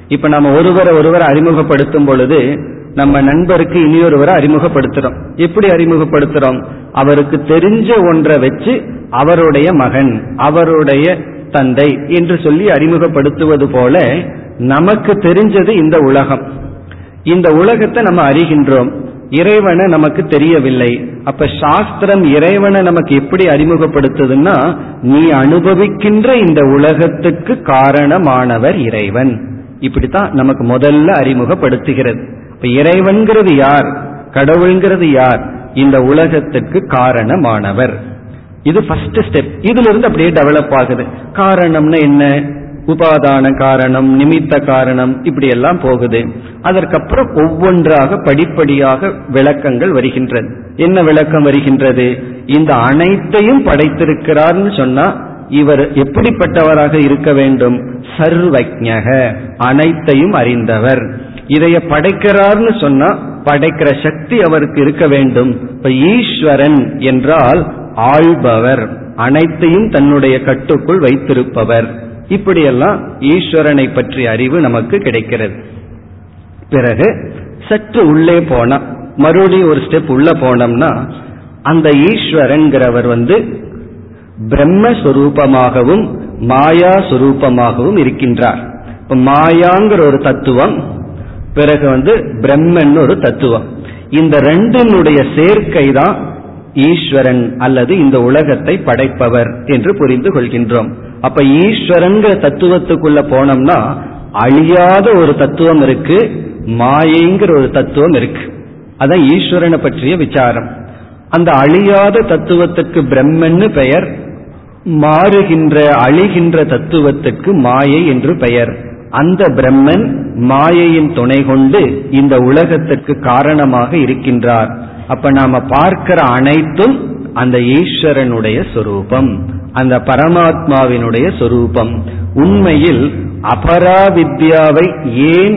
இப்ப நம்ம ஒருவரை ஒருவரை அறிமுகப்படுத்தும் பொழுது நம்ம நண்பருக்கு இனியொருவரை அறிமுகப்படுத்துறோம். எப்படி அறிமுகப்படுத்துறோம்? அவருக்கு தெரிஞ்ச ஒன்றை வச்சு அவருடைய மகன் அவருடைய தந்தை என்று சொல்லி அறிமுகப்படுத்துவது போல நமக்கு தெரிஞ்சது இந்த உலகம். இந்த உலகத்தை நம்ம அறிகின்றோம். இறைவனை நமக்கு தெரியவில்லை. அப்ப சாஸ்திரம் இறைவனை நமக்கு எப்படி அறிமுகப்படுத்துதுன்னா நீ அனுபவிக்கின்ற இந்த உலகத்துக்கு காரணமானவர் இறைவன். இப்படித்தான் நமக்கு முதல்ல அறிமுகப்படுத்துகிறது. இப்ப இறைவன்கிறது யார்? கடவுள்ங்கிறது யார்? இந்த உலகத்துக்கு காரணமானவர். இது ஃபர்ஸ்ட் ஸ்டெப் இதுல இருந்து அப்படியே டெவலப் ஆகுது. காரணம்னா என்ன? உபாதான காரணம் நிமித்த காரணம் இப்படி எல்லாம் போகுது. அதற்கப்புறம் ஒவ்வொன்றாக படிப்படியாக விளக்கங்கள் வருகின்றது. என்ன விளக்கம் வருகின்றது? இந்த அனைத்தையும் படைத்திருக்கிறார்னு சொன்னா இவர் எப்படிப்பட்டவராக இருக்க வேண்டும்? சர்வஜக அனைத்தையும் அறிந்தவர். இதைய படைக்கிறார்னு சொன்னா படைக்கிற சக்தி அவருக்கு இருக்க வேண்டும். இப்ப ஈஸ்வரன் என்றால் ஆள்பவர். அனைத்தையும் தன்னுடைய கட்டுக்குள் வைத்திருப்பவர். இப்படியெல்லாம் ஈஸ்வரனை பற்றிய அறிவு நமக்கு கிடைக்கிறது. பிறகு சற்று உள்ளே போனா மறுபடியும் ஒரு ஸ்டெப் உள்ள போனோம்னா அந்த ஈஸ்வரன்கிறவர் வந்து பிரம்மஸ்வரூபமாகவும் மாயா சுரூபமாகவும் இருக்கின்றார். இப்ப மாயாங்கிற ஒரு தத்துவம் பிறகு வந்து பிரம்மன் ஒரு தத்துவம். இந்த ரெண்டினுடைய சேர்க்கை தான் ஈஸ்வரன் அல்லது இந்த உலகத்தை படைப்பவர் என்று புரிந்து கொள்கின்றோம். அப்ப ஈஸ்வரங்கிற தத்துவத்துக்குள்ள போனோம்னா அழியாத ஒரு தத்துவம் இருக்கு மாயைங்கிற ஒரு தத்துவம் இருக்கு. அதான் ஈஸ்வரனை பற்றிய விசாரம். அந்த அழியாத தத்துவத்துக்கு பிரம்மன்னு பெயர் மாறுகின்ற அழிகின்ற தத்துவத்துக்கு மாயை என்று பெயர். அந்த பிரம்மன் மாயையின் துணை கொண்டு இந்த உலகத்திற்கு காரணமாக இருக்கின்றார். அப்ப நாம பார்க்கிற அனைத்தும் அந்த ஈஸ்வரனுடைய சொரூபம். அந்த பரமாத்மாவினுடைய சொரூபம். உண்மையில் அபராவித்யாவை ஏன்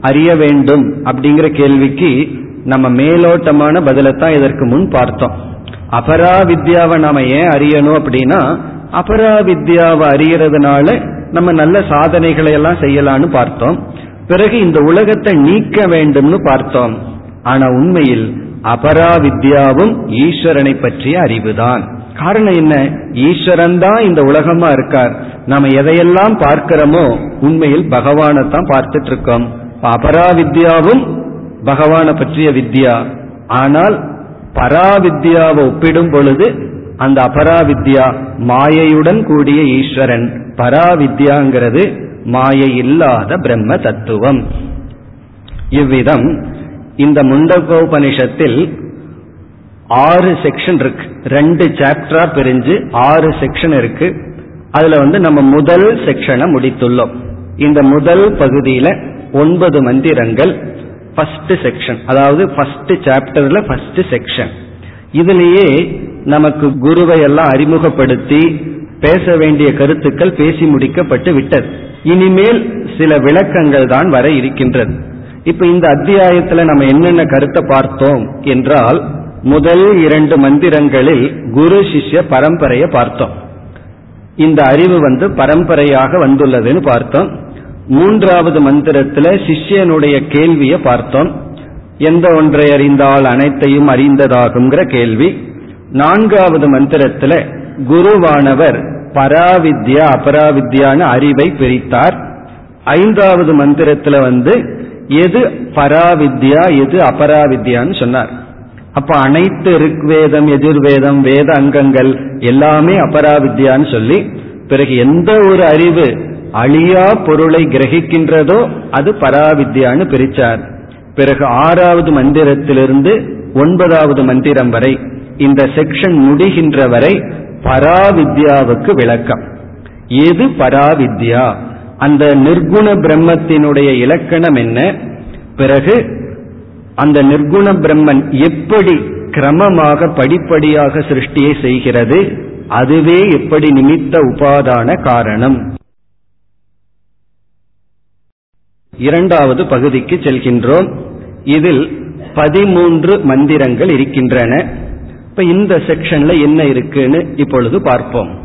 அறிய வேண்டும் அப்படிங்கிற கேள்விக்கு நம்ம மேலோட்டமான பதிலத்தான் இதற்கு முன் பார்த்தோம். அபராவித்யாவை நாம ஏன் அறியணும் அப்படின்னா அபராவித்யாவை அறியறதுனால நம்ம நல்ல சாதனைகளை எல்லாம் செய்யலான்னு பார்த்தோம். பிறகு இந்த உலகத்தை நீக்க வேண்டும்னு பார்த்தோம். ஆனா உண்மையில் அபராவித்யாவும் ஈஸ்வரனை பற்றிய அறிவுதான். காரணம் என்ன? ஈஸ்வரன் தான் இந்த உலகமா இருக்கார். நாம எதையெல்லாம் பார்க்கிறோமோ உண்மையில் பகவானை தான் பார்த்துட்டு இருக்கோம் அபராவித்யாவும் பகவானை பற்றிய வித்யா. ஆனால் பராவித்யாவை ஒப்பிடும் பொழுது அந்த அபராவித்யா மாயையுடன் கூடிய ஈஸ்வரன். பராவித்யாங்கிறது மாயை இல்லாத பிரம்ம தத்துவம். இவ்விதம் இந்த முண்டகோபனிஷத்தில் ஆறு செக்ஷன் இருக்கு. ரெண்டு சாப்டரா பிரிஞ்சு ஆறு செக்ஷன் இருக்கு. அதுல வந்து நம்ம முதல் செக்ஷனை முடித்துள்ளோம். இந்த முதல் பகுதியில ஒன்பது மந்திரங்கள் ஃபர்ஸ்ட் செக்ஷன் அதாவது ஃபர்ஸ்ட் சாப்டர்ல ஃபர்ஸ்ட் செக்ஷன் இதுலேயே நமக்கு குருவை எல்லாம் அறிமுகப்படுத்தி பேச வேண்டிய கருத்துக்கள் பேசி முடிக்கப்பட்டு விட்டது. இனிமேல் சில விளக்கங்கள் தான் வர இருக்கின்றது. இப்ப இந்த அத்தியாயத்துல நம்ம என்னென்ன கருத்தை பார்த்தோம் என்றால் முதல் இரண்டு மந்திரங்களில் குரு சிஷ்ய பரம்பரையை பார்த்தோம். இந்த அறிவு வந்து பரம்பரையாக வந்துள்ளதுன்னு பார்த்தோம். மூன்றாவது மந்திரத்துல சிஷ்யனுடைய கேள்வியை பார்த்தோம். எந்த ஒன்றை அறிந்தால் அனைத்தையும் அறிந்ததாகுங்கிற கேள்வி. நான்காவது மந்திரத்துல குருவானவர் பராவித்யா அபராவித்யான அறிவை பிரித்தார். ஐந்தாவது மந்திரத்துல வந்து எது பராவித்யா எது அபராவித்யான்னு சொன்னார். அப்ப அனைத்து ருக்வேதம் எதிர்வேதம் வேத அங்கங்கள் எல்லாமே அபராவித்யான்னு சொல்லி பிறகு எந்த ஒரு அறிவு அழியா பொருளை கிரகிக்கின்றதோ அது பராவித்யான்னு பிரிச்சார். பிறகு ஆறாவது மந்திரத்திலிருந்து ஒன்பதாவது மந்திரம் வரை இந்த செக்ஷன் முடிகின்ற வரை பராவித்யாவுக்கு விளக்கம். எது பராவித்யா? அந்த நிர்குண பிரம்மத்தினுடைய இலக்கணம் என்ன? பிறகு அந்த நிர்குண பிரம்மன் எப்படி கிரமமாக படிப்படியாக சிருஷ்டியை செய்கிறது அதுவே எப்படி நிமித்த உபாதான காரணம். இரண்டாவது பகுதிக்கு செல்கின்றோம். இதில் பதிமூன்று மந்திரங்கள் இருக்கின்றன. இப்ப இந்த செக்ஷன்ல என்ன இருக்குன்னு இப்பொழுது பார்ப்போம்.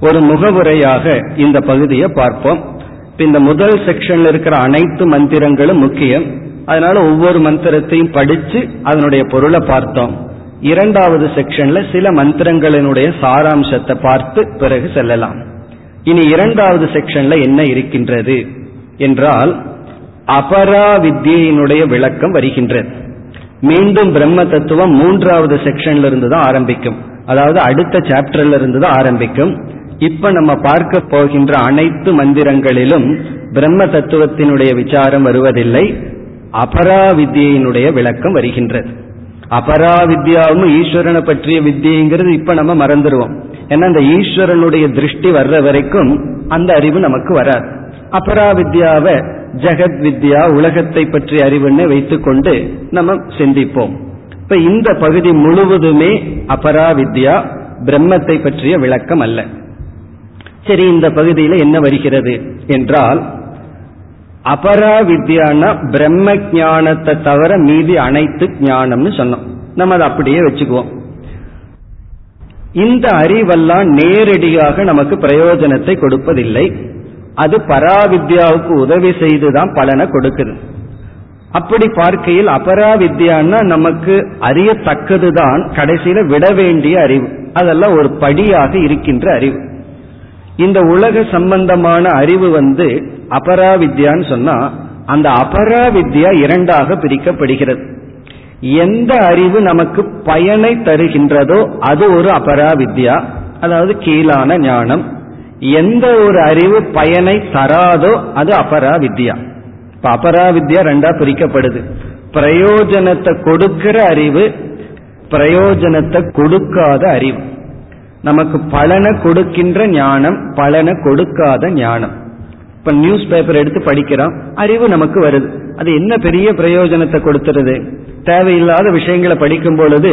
ஒரு முகவுரையாக இந்த பகுதியை பார்ப்போம். இந்த முதல் செக்ஷன்ல இருக்கிற அனைத்து மந்திரங்களும் முக்கியம். அதனால ஒவ்வொரு மந்திரத்தையும் படிச்சு அதனுடைய பொருளை பார்த்தோம். இரண்டாவது செக்ஷன்ல சில மந்திரங்களினுடைய சாராம்சத்தை பார்த்து பிறகு செல்லலாம். இனி இரண்டாவது செக்ஷன்ல என்ன இருக்கின்றது என்றால் அபரா வித்தியினுடைய விளக்கம் வருகின்றது. மீண்டும் பிரம்ம தத்துவம் மூன்றாவது செக்ஷன்ல இருந்து தான் ஆரம்பிக்கும். அதாவது அடுத்த சாப்டர்ல இருந்து தான் ஆரம்பிக்கும். இப்ப நம்ம பார்க்க போகின்ற அனைத்து மந்திரங்களிலும் பிரம்ம தத்துவத்தினுடைய விசாரம் வருவதில்லை. அபராவித்யினுடைய விளக்கம் வருகின்றது. அபராவித்யாவும் ஈஸ்வரனை பற்றிய வித்தியைங்கிறது இப்ப நம்ம மறந்துடுவோம் ஏன்னா அந்த ஈஸ்வரனுடைய திருஷ்டி வர்ற வரைக்கும் அந்த அறிவு நமக்கு வராது. அபராவித்யாவை ஜெகத் வித்யா உலகத்தை பற்றிய அறிவுன்னு வைத்துக்கொண்டு நம்ம சிந்திப்போம். இப்ப இந்த பகுதி முழுவதுமே அபராவித்யா பிரம்மத்தை பற்றிய விளக்கம் அல்ல. சரி இந்த பகுதியில் என்ன வருகிறது என்றால் அபரா வித்யானா பிரம்ம ஜானத்தை தவிர மீதி அனைத்து ஞானம்னு சொன்னோம். நம்ம அதை அப்படியே வச்சுக்குவோம். இந்த அறிவெல்லாம் நேரடியாக நமக்கு பிரயோஜனத்தை கொடுப்பதில்லை. அது பராவித்யாவுக்கு உதவி செய்துதான் பலனை கொடுக்குது. அப்படி பார்க்கையில் அபராவித்யான்னா நமக்கு அறியத்தக்கதுதான் கடைசியில விட வேண்டிய அறிவு. அதெல்லாம் ஒரு படியாக இருக்கின்ற அறிவு. இந்த உலக சம்பந்தமான அறிவு வந்து அபராவித்யான்னு சொன்னா அந்த அபராவித்யா இரண்டாக பிரிக்கப்படுகிறது. எந்த அறிவு நமக்கு பயனை தருகின்றதோ அது ஒரு அபராவித்யா அதாவது கீழான ஞானம். எந்த ஒரு அறிவு பயனை தராதோ அது அபராவித்யா. இப்ப அபராவித்யா ரெண்டா பிரிக்கப்படுது. பிரயோஜனத்தை கொடுக்கிற அறிவு பிரயோஜனத்தை கொடுக்காத அறிவு. நமக்கு பலனை கொடுக்கின்ற ஞானம் பலனை கொடுக்காத ஞானம். இப்ப நியூஸ் பேப்பர் எடுத்து படிக்கிறோம் அறிவு நமக்கு வருது. அது என்ன பெரிய பிரயோஜனத்தை கொடுத்துருது? தேவையில்லாத விஷயங்களை படிக்கும் பொழுது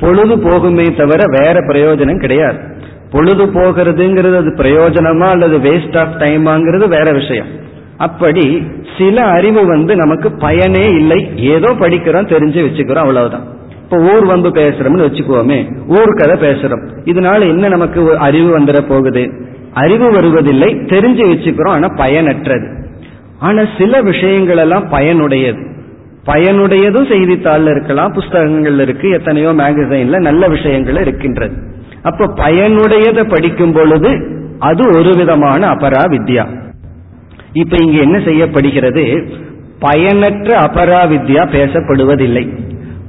பொழுது போகுமே தவிர வேற பிரயோஜனம் கிடையாது. பொழுது போகிறதுங்கிறது அது பிரயோஜனமா அல்லது வேஸ்ட் ஆஃப் டைமாங்கிறது வேற விஷயம். அப்படி சில அறிவு வந்து நமக்கு பயனே இல்லை. ஏதோ படிக்கிறோம் தெரிஞ்சு வச்சுக்கிறோம் அவ்வளவுதான். இப்ப ஊர் வந்து பேசுறோம்னு வச்சுக்குவோமே ஊர் கதை பேசுறோம். இதனால என்ன நமக்கு அறிவு வந்துட போகுது? அறிவு வருவதில்லை தெரிஞ்சு வச்சுக்கிறோம் ஆனா பயனற்றது. ஆனா சில விஷயங்கள் எல்லாம் பயனுடையது. பயனுடையதும் செய்தித்தாள் இருக்கலாம் புஸ்தகங்கள் இருக்கு எத்தனையோ மேகசைன்ல நல்ல விஷயங்கள் இருக்கின்றது. அப்ப பயனுடையதை படிக்கும் பொழுது அது ஒரு விதமான அபரா வித்யா இப்ப இங்க என்ன செய்யப்படுகிறது? பயனற்ற அபரா வித்யா பேசப்படுவதில்லை.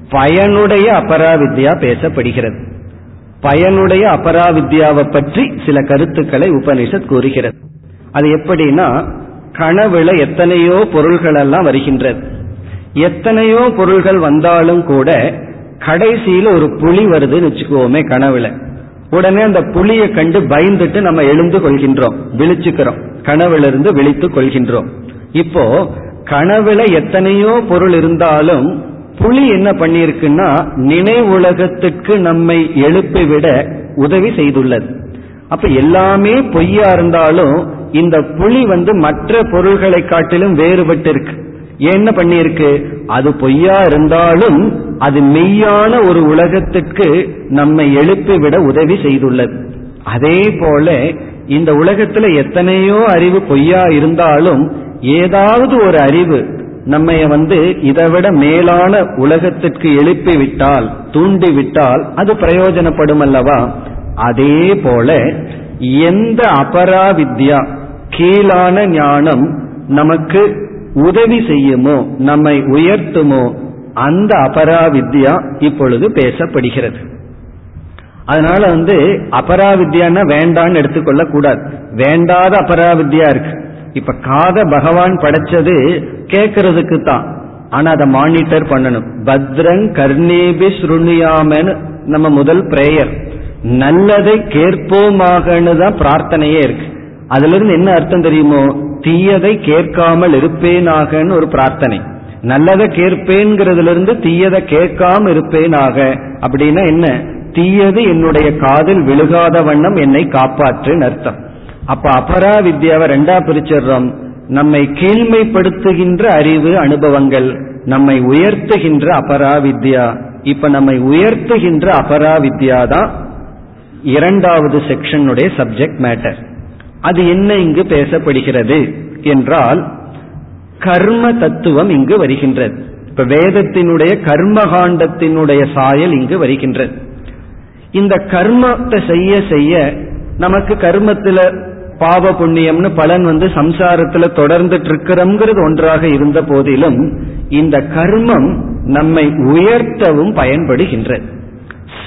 பயனுடைய அபராவித்யா பேசப்படுகிறது. பயனுடைய அபராவித்யாவை பற்றி சில கருத்துக்களை உபனிஷத் கூறுகிறது. அது எப்படின்னா கனவுல எத்தனையோ பொருள்கள் எல்லாம் வருகின்றது. எத்தனையோ பொருள்கள் வந்தாலும் கூட கடைசியில் ஒரு புலி வருதுன்னு வச்சுக்கோமே கனவுல. உடனே அந்த புலியை கண்டு பயந்துட்டு நம்ம எழுந்து கொள்கின்றோம் விழிச்சுக்கிறோம். கனவுல விழித்து கொள்கின்றோம். இப்போ கனவுல எத்தனையோ பொருள் இருந்தாலும் புலி என்ன பண்ணிருக்குன்னா நினைவுலகத்துக்கு நம்மை எழுப்பிவிட உதவி செய்துள்ளது. அப்ப எல்லாமே பொய்யா இருந்தாலும் இந்த புலி வந்து மற்ற பொருள்களை காட்டிலும் வேறுபட்டு இருக்கு என்ன பண்ணியிருக்கு? அது பொய்யா இருந்தாலும் அது மெய்யான ஒரு உலகத்துக்கு நம்மை எழுப்பிவிட உதவி செய்துள்ளது. அதே போல இந்த உலகத்துல எத்தனையோ அறிவு பொய்யா இருந்தாலும் ஏதாவது ஒரு அறிவு நம்ம வந்து இதை விட மேலான உலகத்திற்கு எழுப்பி விட்டால் தூண்டி விட்டால் அது பிரயோஜனப்படும் அல்லவா அதே போல எந்த அபராவித்யா கீழான ஞானம் நமக்கு உதவி செய்யுமோ நம்மை உயர்த்துமோ அந்த அபராவித்யா இப்பொழுது பேசப்படுகிறது. அதனால வந்து அபராவித்யான்னா வேண்டான்னு எடுத்துக்கொள்ள கூடாது வேண்டாத அபராவித்யா இருக்கு. இப்ப காத பகவான் படைச்சது கேட்கறதுக்கு தான் ஆனா அதை மானிட்டர் பண்ணணும். பத்ரங் கர்ணேபி ஸ்ருணியாமன்னு நம்ம முதல் பிரேயர் நல்லதை கேட்போமாகனு தான் பிரார்த்தனையே இருக்கு. அதுல இருந்து என்ன அர்த்தம் தெரியுமோ? தீயதை கேட்காமல் இருப்பேனாகன்னு ஒரு பிரார்த்தனை. நல்லதை கேட்பேங்கிறதுல இருந்து தீயதை கேட்காம இருப்பேனாக அப்படின்னா என்ன? தீயது என்னுடைய காதில் விழுகாத வண்ணம் என்னை காப்பாற்றுன்னு அர்த்தம். அப்ப அபரா வித்யாவை ரெண்டா பிரிச்சிடுறோம். நம்மை கீழ்மைப்படுத்துகின்ற அறிவு அனுபவங்கள் நம்மை உயர்த்துகின்ற அபரா வித்யா இப்ப நம்மை உயர்த்துகின்ற அபரா வித்யா தான் இரண்டாவது செக்ஷனுடைய சப்ஜெக்ட் மேட்டர். அது என்ன இங்கு பேசப்படுகிறது என்றால் கர்ம தத்துவம் இங்கு வருகின்றது. இப்ப வேதத்தினுடைய கர்மகாண்டத்தினுடைய சாயல் இங்கு வருகின்றது. இந்த கர்மத்தை செய்ய செய்ய நமக்கு கர்மத்தில் பாவ புண்ணியம்னு பலன் வந்து சம்சாரத்துல தொடர்ந்துட்டு இருக்கிறோங்கிறது ஒன்றாக இருந்த போதிலும் இந்த கர்மம் நம்மை உயர்த்தவும் பயன்படுகின்றது.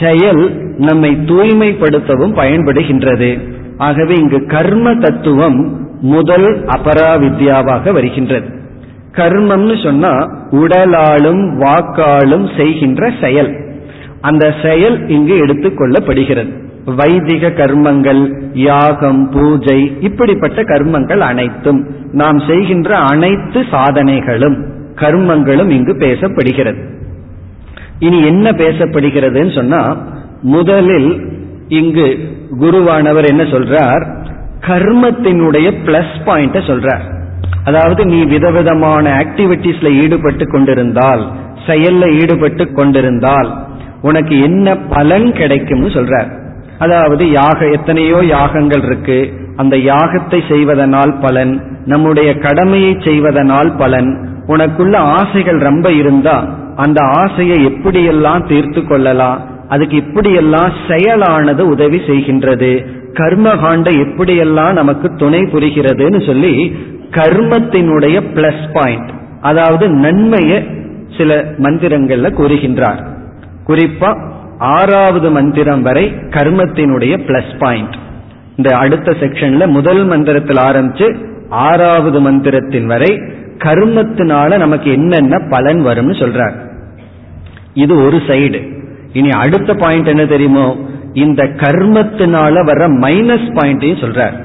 செயல் நம்மை தூய்மைப்படுத்தவும் பயன்படுகின்றது. ஆகவே இங்கு கர்ம தத்துவம் முதல் அபராவித்யாவாக வருகின்றது. கர்மம்னு சொன்னா உடலாலும் வாக்காலும் செய்கின்ற செயல். அந்த செயல் இங்கு எடுத்துக்கொள்ளப்படுகிறது வைதிக கர்மங்கள் யாகம் பூஜை இப்படிப்பட்ட கர்மங்கள் அனைத்தும். நாம் செய்கின்ற அனைத்து சாதனைகளும் கர்மங்களும் இங்கு பேசப்படுகிறது. இனி என்ன பேசப்படுகிறதுன்னு சொன்னா முதலில் இங்கு குருவானவர் என்ன சொல்றார்? கர்மத்தினுடைய பிளஸ் பாயிண்ட சொல்றார். அதாவது நீ விதவிதமான ஆக்டிவிட்டிஸ்ல ஈடுபட்டு கொண்டிருந்தால் செயல்ல ஈடுபட்டு கொண்டிருந்தால் உனக்கு என்ன பலன் கிடைக்கும்னு சொல்றார். அதாவது யாக எத்தனையோ யாகங்கள் இருக்கு. அந்த யாகத்தை செய்வதனால் பலன் நம்முடைய கடமையை செய்வதனால் பலன் உனக்குள்ள ஆசைகள் ரொம்ப இருந்தா அந்த ஆசையை எப்படியெல்லாம் தீர்த்து கொள்ளலாம் அதுக்கு இப்படியெல்லாம் செயலானது உதவி செய்கின்றது. கர்மகாண்ட எப்படியெல்லாம் நமக்கு துணை புரிகிறதுன்னு சொல்லி கர்மத்தினுடைய பிளஸ் பாயிண்ட் அதாவது நன்மையை சில மந்திரங்கள்ல கூறுகின்றார். குறிப்பா ஆறாவது மந்திரம் வரை கர்மத்தினுடைய பிளஸ் பாயிண்ட் இந்த அடுத்த செக்ஷன்ல முதல் மந்திரத்தில் ஆரம்பிச்சு ஆறாவது மந்திரத்தின் வரை கர்மத்தினால நமக்கு என்னென்ன பலன் வரும்னு சொல்றார். இது ஒரு சைடு இனி அடுத்த பாயிண்ட் என்ன தெரியுமோ? இந்த கர்மத்தினால வர மைனஸ் பாயிண்டையும் சொல்றார்.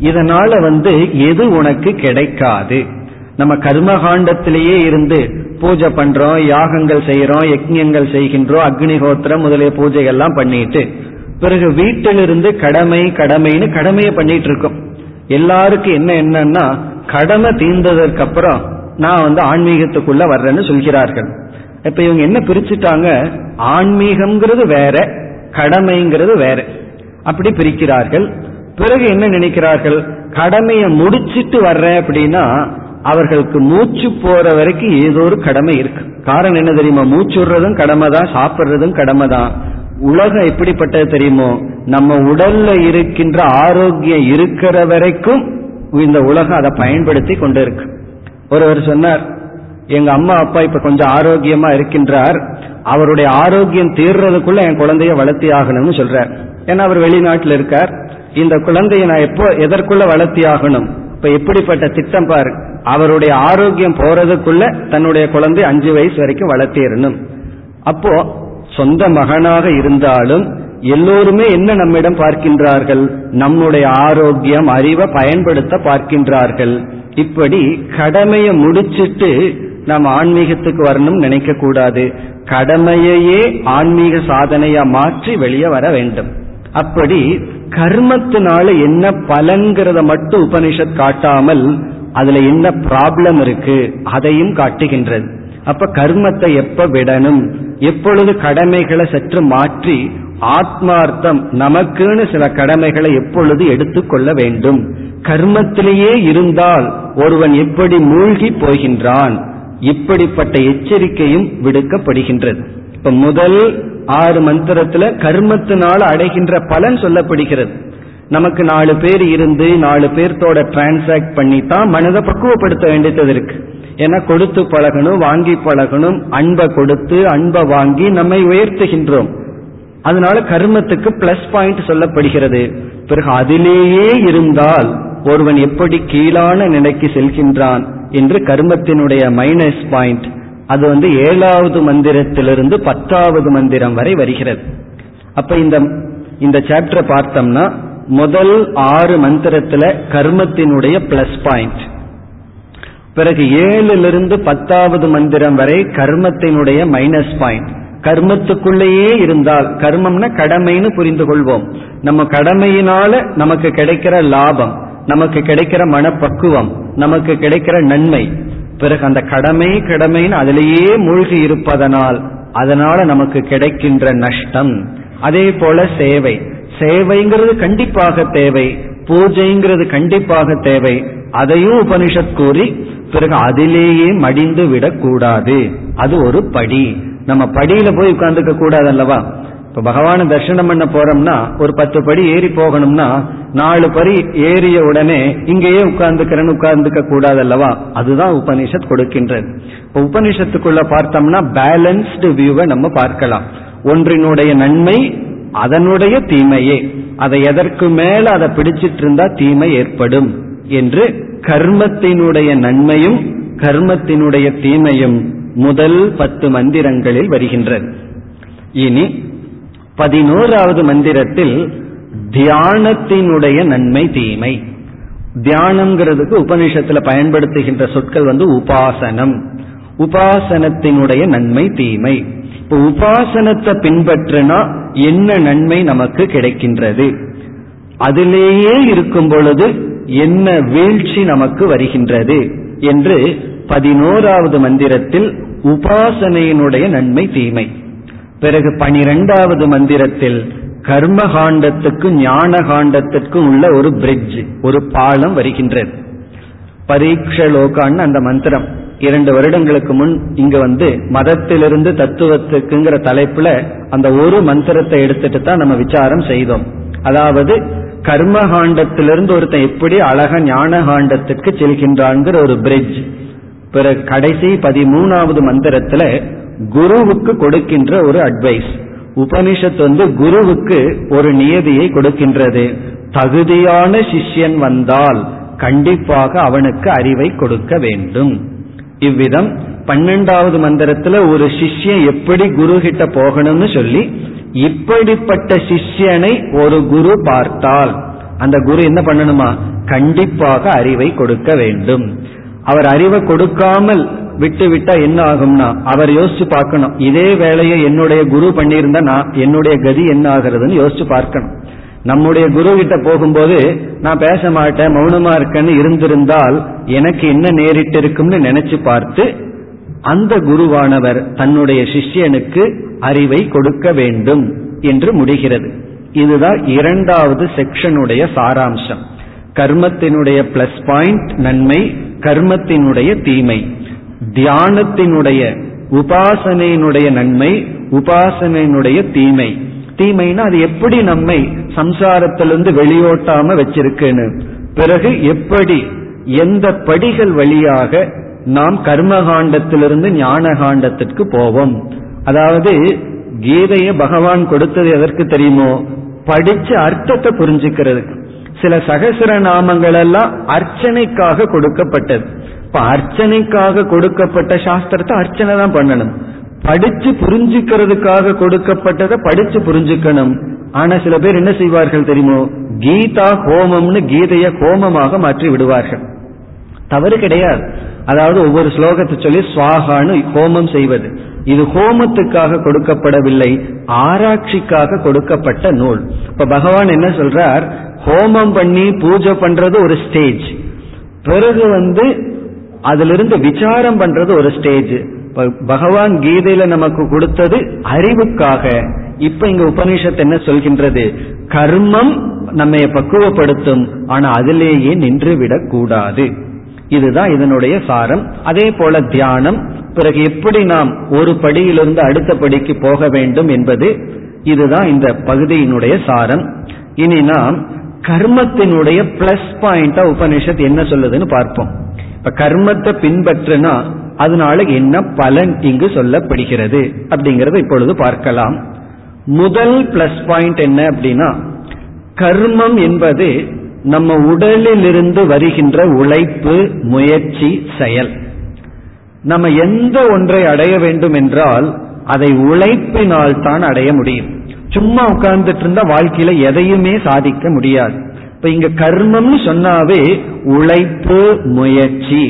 இதனால வந்து எது உனக்கு கிடைக்காது. நம்ம கர்மகாண்டத்திலேயே இருந்து பூஜை பண்றோம் யாகங்கள் செய்யறோம் யஜ்யங்கள் செய்கின்றோம் அக்னிஹோத்திரம் முதலிய பூஜைகள்லாம் பண்ணிட்டு பிறகு வீட்டிலிருந்து கடமை கடமைன்னு கடமையை பண்ணிட்டு இருக்கோம். எல்லாருக்கும் என்ன என்னன்னா கடமை தீர்ந்ததற்கு அப்புறம் நான் வந்து ஆன்மீகத்துக்குள்ள வர்றேன்னு சொல்கிறார்கள். இப்ப இவங்க என்ன பிரிச்சுட்டாங்க? ஆன்மீகம்ங்கிறது வேற கடமைங்கிறது வேற. அப்படி பிரிக்கிறார்கள். பிறகு என்ன நினைக்கிறார்கள்? கடமையை முடிச்சிட்டு வர்றேன் அப்படின்னா அவர்களுக்கு மூச்சு போற வரைக்கும் ஏதோ ஒரு கடமை இருக்கு. காரணம் என்ன தெரியுமா? மூச்சு கடமை தான் சாப்பிட்றதும் கடமை தான் உலகம் எப்படிப்பட்டது தெரியுமோ? நம்ம உடல்ல இருக்கின்ற ஆரோக்கியம் இருக்கிற வரைக்கும் இந்த உலகம் அதை பயன்படுத்தி கொண்டு இருக்கு. ஒருவர் சொன்னார் எங்க அம்மா அப்பா இப்ப கொஞ்சம் ஆரோக்கியமா இருக்கின்றார். அவருடைய ஆரோக்கியம் தீர்றதுக்குள்ள என் குழந்தைய வளர்த்தி ஆகணும்னு சொல்றார். ஏன்னா அவர் வெளிநாட்டில் இருக்கார். இந்த குழந்தைய நான் எப்போ எதற்குள்ள வளர்த்தி ஆகணும்? இப்ப எப்படிப்பட்ட திட்டம் பாரு. அவருடைய ஆரோக்கியம் போறதுக்குள்ள தன்னுடைய குழந்தை அஞ்சு வயசு வரைக்கும் வளர்த்திடணும் அப்போ சொந்த மகனாக இருந்தாலும் எல்லோருமே என்ன நம்மிடம் பார்க்கின்றார்கள்? நம்முடைய ஆரோக்கியம் அறிவை பயன்படுத்த பார்க்கின்றார்கள். இப்படி கடமையை முடிச்சிட்டு நாம் ஆன்மீகத்துக்கு வரணும் நினைக்க கூடாது கடமையையே ஆன்மீக சாதனையா மாற்றி வெளியே வர வேண்டும். அப்படி கர்மத்தினால என்ன பலன்கிறத மட்டும் உபனிஷத் காட்டாமல் அதுல என்ன ப்ராப்ளம் இருக்கு அதையும் காட்டுகின்றது. அப்ப கர்மத்தை எப்ப விடணும்? எப்பொழுது கடமைகளை சற்று மாற்றி ஆத்மார்த்தம் நமக்குன்னு சில கடமைகளை எப்பொழுது எடுத்துக்கொள்ள வேண்டும்? கர்மத்திலேயே இருந்தால் ஒருவன் எப்படி மூழ்கி போகின்றான்? இப்படிப்பட்ட எச்சரிக்கையும் விடுக்கப்படுகின்றது. இப்ப முதல் ஆறு மந்திரத்துல கர்மத்தினால் அடைகின்ற பலன் சொல்லப்படுகிறது. நமக்கு நாலு பேர் இருந்து நாலு பேர்த்தோட டிரான்சாக்ட் பண்ணி தான் மனதை பக்குவப்படுத்த வேண்டியது இருக்கு. ஏன்னா கொடுத்து பழகணும் வாங்கி பழகணும் அன்பை கொடுத்து அன்பை வாங்கி நம்மை உயர்த்துகின்றோம். அதனால கர்மத்துக்கு பிளஸ் பாயிண்ட் சொல்லப்படுகிறது. பிறகு அதிலேயே இருந்தால் ஒருவன் எப்படி கீழான நிலைக்கு செல்கின்றான் என்று கர்மத்தினுடைய மைனஸ் பாயிண்ட் அது வந்து ஏழாவது மந்திரத்திலிருந்து பத்தாவது மந்திரம் வரை வருகிறது. அப்ப இந்த இந்த சாப்டரை பார்த்தோம்னா முதல் ஆறு மந்திரத்துல கர்மத்தினுடைய பிளஸ் பாயிண்ட் பிறகு ஏழிலிருந்து பத்தாவது மந்திரம் வரை கர்மத்தினுடைய மைனஸ் பாயிண்ட் கர்மத்துக்குள்ளேயே இருந்தால் கர்மம்னா கடமைன்னு புரிந்து கொள்வோம். நம்ம கடமையினால நமக்கு கிடைக்கிற லாபம் நமக்கு கிடைக்கிற மனப்பக்குவம் நமக்கு கிடைக்கிற நன்மை. பிறகு அந்த கடமை கடமைன்னு அதிலேயே மூழ்கி இருப்பதனால் அதனால நமக்கு கிடைக்கின்ற நஷ்டம். அதே போல சேவை. சேவைங்கிறது கண்டிப்பாக தேவை. பூஜைங்கிறது கண்டிப்பாக தேவை. அதையும் உபனிஷத் கூறி பிறகு அதிலேயே மடிந்து விடக்கூடாது. அது ஒரு படி. நம்ம படியில போய் உட்கார்ந்துக்க கூடாது அல்லவா? இப்ப பகவான தர்சனம் பண்ண போறோம்னா ஒரு பத்து படி ஏறி போகணும்னா நாலு படி ஏறிய உடனே இங்கேயே உட்கார்ந்துக்கிறேன்னு உட்கார்ந்துக்க கூடாது அல்லவா அதுதான் உபனிஷத் கொடுக்கின்றது. இப்ப உபனிஷத்துக்குள்ள பார்த்தோம்னா பேலன்ஸ்டு வியூவை நம்ம பார்க்கலாம். ஒன்றினுடைய நன்மை அதனுடைய தீமையே. அதை எதற்கு மேல அதை பிடிச்சிட்டு இருந்தா தீமை ஏற்படும் என்று கர்மத்தினுடைய நன்மையும் கர்மத்தினுடைய தீமையும் முதல் பத்து மந்திரங்களில் வருகின்றது. இனி பதினோராவது மந்திரத்தில் தியானத்தினுடைய நன்மை தீமை. தியானம்ங்கிறதுக்கு உபனிஷத்துல பயன்படுத்துகின்ற சொற்கள் வந்து உபாசனம். உபாசனத்தினுடைய நன்மை தீமை. இப்போ உபாசனத்தை பின்பற்றினா என்ன நன்மை நமக்கு கிடைக்கின்றது? அதிலேயே இருக்கும் பொழுது என்ன வீழ்ச்சி நமக்கு வருகின்றது என்று பதினோராவது மந்திரத்தில் உபாசனையினுடைய நன்மை தீமை. பிறகு பனிரெண்டாவது மந்திரத்தில் கர்ம காண்டத்துக்கும் ஞான காண்டத்திற்கும் உள்ள ஒரு பிரிட்ஜ் ஒரு பாலம் வருகின்றது. பரீட்சலோகான்னு அந்த மந்திரம். இரண்டு வருடங்களுக்கு முன் இங்க வந்து மதத்திலிருந்து தத்துவத்துக்குங்கிற தலைப்புல அந்த ஒரு மந்திரத்தை எடுத்துட்டு தான் நம்ம விசாரம் செய்தோம். அதாவது கர்ம காண்டத்திலிருந்து ஒருத்தன் எப்படி அழக ஞான காண்டத்துக்கு செல்கின்றான்ங்கிற ஒரு பிரிட்ஜ் பிறகு கடைசி பதிமூணாவது மந்திரத்துல குருவுக்கு கொடுக்கின்ற ஒரு அட்வைஸ் உபனிஷத் வந்து குருவுக்கு ஒரு நியதியை கொடுக்கின்றது. தகுதியான சிஷ்யன் வந்தால் கண்டிப்பாக அவனுக்கு அறிவை கொடுக்க வேண்டும். இவ்விதம் பன்னெண்டாவது மந்திரத்துல ஒரு சிஷ்யன் எப்படி குரு கிட்ட போகணும்னு சொல்லி இப்படிப்பட்ட சிஷ்யனை ஒரு குரு பார்த்தால் அந்த குரு என்ன பண்ணணுமா? கண்டிப்பாக அறிவை கொடுக்க வேண்டும். அவர் அறிவை கொடுக்காமல் விட்டு விட்டா என்ன ஆகும்னா அவர் யோசிச்சு பார்க்கணும். இதே வேலையை என்னுடைய குரு பண்ணியிருந்தா நான் என்னுடைய கதி என்ன ஆகிறதுன்னு யோசிச்சு பார்க்கணும். நம்முடைய குரு கிட்ட போகும்போது நான் பேச மாட்டேன் மௌனமா இருக்கேன்னு இருந்திருந்தால் எனக்கு என்ன நேரிட்டு இருக்கும்னு நினைச்சு பார்த்து அந்த குருவானவர் தன்னுடைய சிஷ்யனுக்கு அறிவை கொடுக்க வேண்டும் என்று முடிகிறது. இதுதான் இரண்டாவது செக்ஷனுடைய சாராம்சம். கர்மத்தினுடைய பிளஸ் பாயிண்ட் நன்மை கர்மத்தினுடைய தீமை. தியானத்தினுடைய உபாசனையினுடைய நன்மை உபாசனையினுடைய தீமை. தீமைனா அது எப்படி நம்மை சம்சாரத்திலிருந்து வெளியோட்டாம வச்சிருக்குன்னு. பிறகு எப்படி எந்த படிகள் வழியாக நாம் கர்மகாண்டத்திலிருந்து ஞான காண்டத்திற்கு போவோம். அதாவது கீதையை பகவான் கொடுத்தது எதற்கு தெரியுமோ? படிச்சு அர்த்தத்தை புரிஞ்சுக்கிறதுக்கு. சில சகசிர நாமங்கள் எல்லாம் அர்ச்சனைக்காக கொடுக்கப்பட்டது. இப்ப அர்ச்சனைக்காக கொடுக்கப்பட்ட சாஸ்திரத்தை அர்ச்சனை தான் பண்ணணும். படிச்சு புரிஞ்சுக்கிறதுக்காக கொடுக்கப்பட்டதை படிச்சு புரிஞ்சுக்கணும். ஆனா சில பேர் என்ன செய்வார்கள் தெரியுமோ? கீதா ஹோமம்னு கீதைய ஹோமமாக மாற்றி விடுவார்கள். தவறு கிடையாது. அதாவது ஒவ்வொரு ஸ்லோகத்தை சொல்லி சுவாகான்னு ஹோமம் செய்வது. இது ஹோமத்துக்காக கொடுக்கப்படவில்லை ஆராய்ச்சிக்காக கொடுக்கப்பட்ட நூல். இப்ப பகவான் என்ன சொல்றார்? ஹோமம் பண்ணி பூஜை பண்றது ஒரு ஸ்டேஜ் பிறகு வந்து அதிலிருந்து விசாரம் பண்றது ஒரு ஸ்டேஜ் பகவான் கீதையில நமக்கு கொடுத்தது அறிவுக்காக. இப்ப இங்க உபனிஷத்து என்ன சொல்கின்றது? கர்மம் நம்ம பக்குவப்படுத்தும். ஆனா அதிலேயே நின்று விடக்கூடாது இதுதான் இதனுடைய சாரம். அதே போல தியானம். பிறகு எப்படி நாம் ஒரு படியிலிருந்து அடுத்த படிக்கு போக வேண்டும் என்பது இதுதான் இந்த பகுதியினுடைய சாரம். இனி நாம் கர்மத்தினுடைய பிளஸ் பாயிண்டா உபனிஷத் என்ன சொல்லுதுன்னு பார்ப்போம். இப்ப கர்மத்தை பின்பற்றுனா அதனால என்ன பலன் இங்கு சொல்லப்படுகிறது அப்படிங்கறத இப்பொழுது பார்க்கலாம். முதல் பிளஸ் பாயிண்ட் என்ன அப்படின்னா கர்மம் என்பது நம்ம உடலிலிருந்து வருகின்ற உழைப்பு முயற்சி செயல். நம்ம எந்த ஒன்றை அடைய வேண்டும் என்றால் அதை உழைப்பினால் தான் அடைய முடியும். சும்மா உட்கார்ந்துட்டு இருந்தா வாழ்க்கையில எதையுமே சாதிக்க முடியாது. இப்ப இங்க கர்மம்னு சொன்னாவே உழைப்பு முயற்சி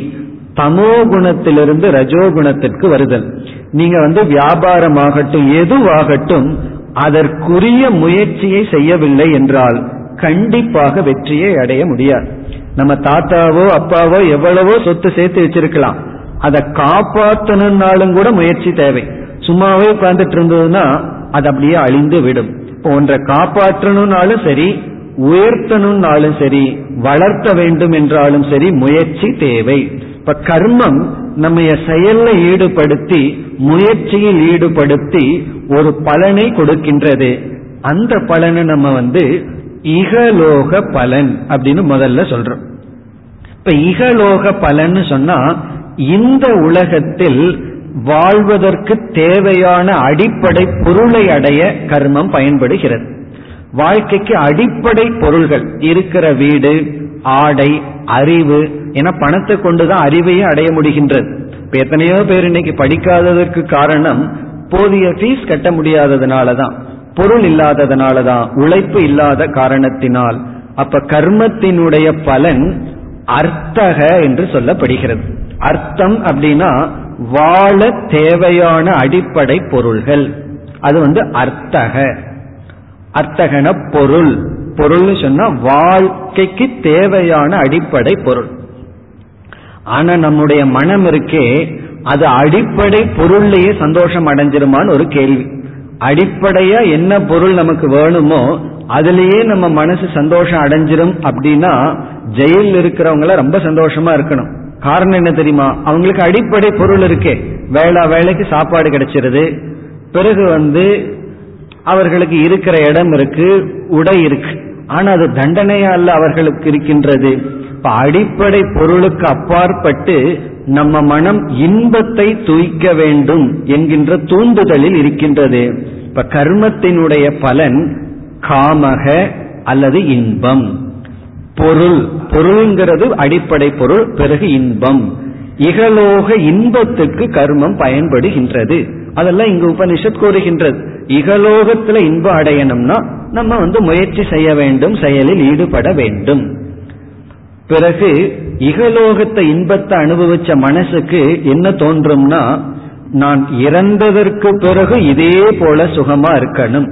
தமோ குணத்திலிருந்து ரஜோகுணத்திற்கு வருதல். நீங்க வந்து வியாபாரமாகட்டும் எதுவாகட்டும் அதற்குரிய முயற்சியை செய்யவில்லை என்றால் கண்டிப்பாக வெற்றியை அடைய முடியாது. நம்ம தாத்தாவோ அப்பாவோ எவ்வளவோ சொத்து சேர்த்து வச்சிருக்கலாம். அதை காப்பாற்றணும்னாலும் கூட முயற்சி தேவை. சும்மாவே உட்கார்ந்துட்டு இருந்ததுன்னா அது அப்படியே அழிந்து விடும். இப்போ ஒன்றை காப்பாற்றணும்னாலும் சரி உயர்த்தணும்னாலும் சரி வளர்த்த வேண்டும் என்றாலும் சரி முயற்சி தேவை. இப்ப கர்மம் நம்ம செயல்ல ஈடுபடுத்தி முயற்சியில் ஈடுபடுத்தி ஒரு பலனை கொடுக்கின்றது. அந்த பலனை நம்ம வந்து இகலோக பலன் அப்படின்னு முதல்ல சொல்றோம். இப்ப இகலோக பலன் சொன்னா இந்த உலகத்தில் வாழ்வதற்கு தேவையான அடிப்படை பொருளை அடைய கர்மம் பயன்படுகிறது. வாழ்க்கைக்கு அடிப்படை பொருள்கள் இருக்கிற வீடு ஆடை அறிவு என பணத்தை கொண்டுதான் அறிவையே அடைய முடிகின்றது. இப்ப எத்தனையோ பேர் இன்னைக்கு படிக்காததற்கு காரணம் போதிய ஃபீஸ் கட்ட முடியாததுனாலதான் பொருள் இல்லாததுனாலதான் உழைப்பு இல்லாத காரணத்தினால். அப்ப கர்மத்தினுடைய பலன் அர்த்தக என்று சொல்லப்படுகிறது. அர்த்தம் அப்படின்னா வாழ தேவையான அடிப்படை பொருள்கள். அது வந்து அர்த்தக. அர்த்தகன பொருள். பொருள் சொன்னா வாழ்க்கைக்கு தேவையான அடிப்படை பொருள். ஆனா நம்முடைய மனம் இருக்கே அது அடிப்படை பொருள்லயே சந்தோஷம் அடைஞ்சிருமான்னு ஒரு கேள்வி. அடிப்படையா என்ன பொருள் நமக்கு வேணுமோ அதுலேயே நம்ம மனசு சந்தோஷம் அடைஞ்சிரும் அப்படின்னா ஜெயில் இருக்கிறவங்கள ரொம்ப சந்தோஷமா இருக்கணும். காரணம் என்ன தெரியுமா? அவங்களுக்கு அடிப்படை பொருள் இருக்கே. வேளா வேலைக்கு சாப்பாடு கிடைச்சிருது. பிறகு வந்து அவர்களுக்கு இருக்கிற இடம் இருக்கு உடை இருக்கு. ஆனா அது தண்டனையா அல்ல அவர்களுக்கு இருக்கின்றது. இப்ப அடிப்படை பொருளுக்கு அப்பாற்பட்டு நம்ம மனம் இன்பத்தை தூய்க்க வேண்டும் என்கின்ற தூண்டுதலில் இருக்கின்றது. இப்ப கர்மத்தினுடைய பலன் காமக அல்லது இன்பம். பொருள். பொருள்ங்கிறது அடிப்படை பொருள் பிறகு இன்பம். இகலோக இன்பத்துக்கு கர்மம் பயன்படுகின்றது. அதெல்லாம் இங்கு உபனிஷத் கூறுகின்றது. இகலோகத்துல இன்பம் அடையணும்னா நம்ம வந்து முயற்சி செய்ய வேண்டும் செயலில் ஈடுபட வேண்டும். பிறகு இகலோகத்தை இன்பத்தை அனுபவிச்ச மனசுக்கு என்ன தோன்றும்னா நான் இறந்ததற்கு பிறகு இதே போல சுகமா இருக்கணும்.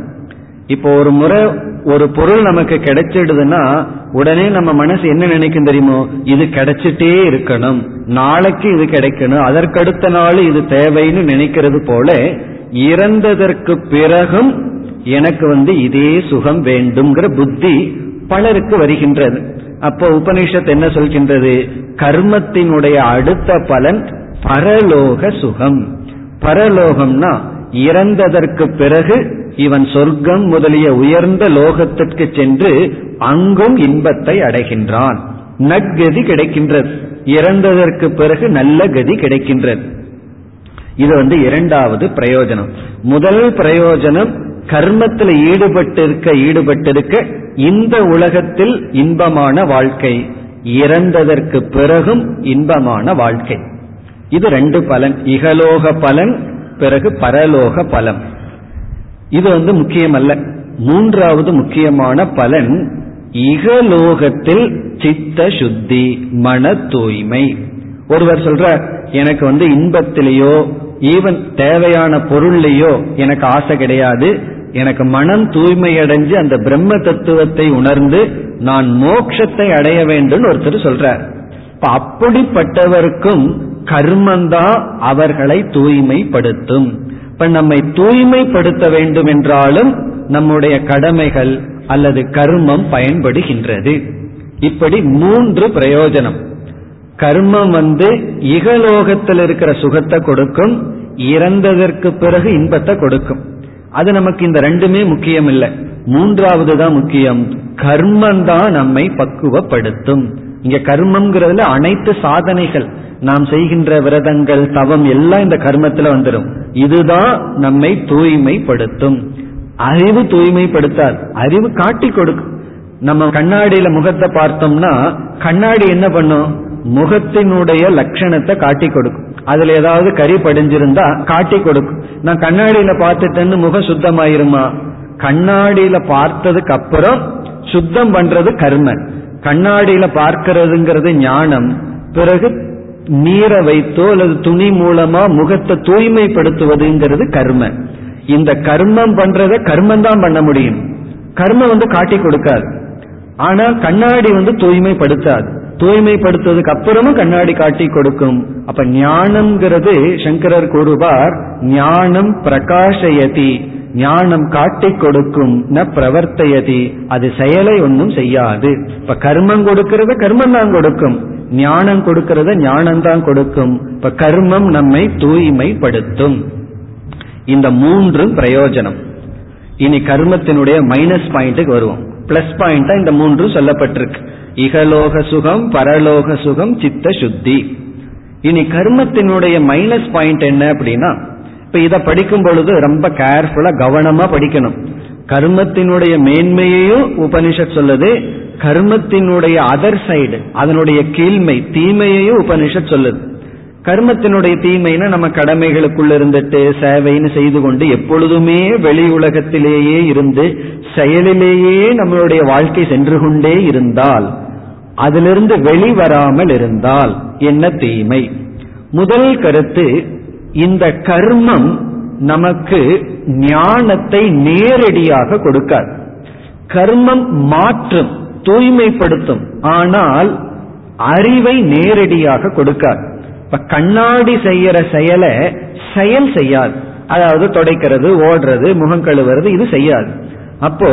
இப்போ ஒரு முறை ஒரு பொருள் நமக்கு கிடைச்சிடுதுன்னா உடனே நம்ம மனசு என்ன நினைக்கும் தெரியுமோ? இது கிடைச்சிட்டே இருக்கணும். நாளைக்கு இது கிடைக்கணும். அதற்கடுத்த நாள் இது தேவைன்னு நினைக்கிறது போல இறந்ததற்கு பிறகும் எனக்கு வந்து இதே சுகம் வேண்டும்ங்கிற புத்தி பலருக்கு வருகின்றது. அப்போ உபனிஷத் என்ன சொல்கின்றது? கர்மத்தினுடைய அடுத்த பலன் பரலோக சுகம். பரலோகம்னா இறந்ததற்கு பிறகு இவன் சொர்க்கம் முதலிய உயர்ந்த லோகத்திற்கு சென்று அங்கும் இன்பத்தை அடைகின்றான். நற்கதி கிடைக்கின்றது. இறந்ததற்கு பிறகு நல்ல கதி கிடைக்கின்றது. இது வந்து இரண்டாவது பிரயோஜனம். முதல் பிரயோஜனம் கர்மத்தில் ஈடுபட்டிருக்க ஈடுபட்டிருக்க இந்த உலகத்தில் இன்பமான வாழ்க்கை. இறந்ததற்கு பிறகும் இன்பமான வாழ்க்கை. இது ரெண்டு பலன். இகலோக பலன் பிறகு பரலோக பலன் இது வந்து முக்கியமல்ல. மூன்றாவது முக்கியமான பலன் இகலோகத்தில் சித்த சுத்தி மன தூய்மை ஒருவர் சொல்ற எனக்கு வந்து இன்பத்திலேயோ ஈவன் தேவையான பொருள்லையோ எனக்கு ஆசை கிடையாது. எனக்கு மனம் தூய்மையடைஞ்சு அந்த பிரம்ம தத்துவத்தை உணர்ந்து நான் மோட்சத்தை அடைய வேண்டும் ஒருத்தர் சொல்றார். இப்ப அப்படிப்பட்டவருக்கும் கர்மந்தான் அவர்களை தூய்மைப்படுத்தும். இப்ப நம்மை தூய்மைப்படுத்த வேண்டும் என்றாலும் நம்முடைய கடமைகள் அல்லது கர்மம் பயன்படுகின்றது. இப்படி மூன்று பிரயோஜனம். கர்மம் வந்து இகலோகத்தில் இருக்கிற சுகத்தை கொடுக்கும் இறந்ததற்கு பிறகு இன்பத்தை கொடுக்கும். அது நமக்கு இந்த ரெண்டுமே முக்கியம் இல்லை மூன்றாவது தான் முக்கியம். கர்மம் தான் நம்மை பக்குவப்படுத்தும். இங்க கர்மம்ங்கிறதுல அனைத்து சாதனைகள் நாம் செய்கின்ற விரதங்கள் தவம் எல்லாம் இந்த கர்மத்துல வந்துடும் இதுதான் நம்மை தூய்மைப்படுத்தும். அறிவு தூய்மைப்படுத்தாது அறிவு காட்டி கொடுக்கும் நம்ம கண்ணாடியில முகத்தை பார்த்தோம்னா கண்ணாடி என்ன பண்ணும்? முகத்தினுடைய லட்சணத்தை காட்டி கொடுக்கும். அதுல ஏதாவது கறி படிஞ்சிருந்தா காட்டி கொடுக்கும் நான் கண்ணாடியில பார்த்துட்டேன்னு முகம் சுத்தமாயிருமா? கண்ணாடியில பார்த்ததுக்கு அப்புறம் சுத்தம் பண்றது கர்ம கண்ணாடியில பார்க்கிறதுங்கிறது ஞானம். பிறகு நீரை வைத்தோ அல்லது துணி மூலமா முகத்தை தூய்மைப்படுத்துவதுங்கிறது கர்ம. இந்த கர்மம் பண்றத கர்மம் தான் பண்ண முடியும். கர்மம் வந்து காட்டி கொடுக்காது. ஆனா கண்ணாடி வந்து தூய்மைப்படுத்தாது. தூய்மைப்படுத்துவதுக்கு அப்புறமும் கண்ணாடி காட்டி கொடுக்கும். அப்ப ஞானம்ங்கிறது சங்கரர் கூறுவார் ஞானம் பிரகாஷயதி. ஞானம் காட்டி கொடுக்கும் ந பிரவர்த்தையதி. அது செயலை ஒன்றும் செய்யாது. இப்ப கர்மம் கொடுக்கறது கர்மம் தான் கொடுக்கும். ஞானம் கொடுக்கறத ஞானம் தான் கொடுக்கும். இப்ப கர்மம் நம்மை தூய்மைப்படுத்தும். இந்த மூன்றும் பிரயோஜனம். இனி கர்மத்தினுடைய மைனஸ் பாயிண்ட்டுக்கு வருவோம். பிளஸ் பாயிண்டா இந்த மூன்று சொல்லப்பட்டிருக்கு. இகலோக சுகம் பரலோக சுகம் சித்த சுத்தி. இனி கர்மத்தினுடைய மைனஸ் பாயிண்ட் என்ன அப்படின்னா இப்ப இதை படிக்கும் பொழுது ரொம்ப கேர்ஃபுல்லா கவனமா படிக்கணும். கர்மத்தினுடைய மேன்மையையும் உபனிஷத் சொல்லுது. கர்மத்தினுடைய அதர் சைடு அதனுடைய கீழ்மை தீமையையும் உபனிஷத் சொல்லுது. கர்மத்தினுடைய தீமைனா நம்ம கடமைகளுக்குள்ள இருந்துட்டு சேவைன்னு செய்து கொண்டு எப்பொழுதுமே வெளி உலகத்திலேயே இருந்து செயலிலேயே நம்மளுடைய வாழ்க்கை சென்று கொண்டே இருந்தால் அதிலிருந்து வெளிவராமல் இருந்தால் என்ன தீமை? முதல் கருத்து இந்த கர்மம் நமக்கு ஞானத்தை நேரடியாக கொடுக்காது. கர்மம் மாற்றும் தூய்மைப்படுத்தும் ஆனால் அறிவை நேரடியாக கொடுக்காது. இப்ப கண்ணாடி செய்யற செயலை செயல் செய்யாது. அதாவது தொடைக்கிறது ஓடுறது முகம் கழுவுறது இது செய்யாது. அப்போ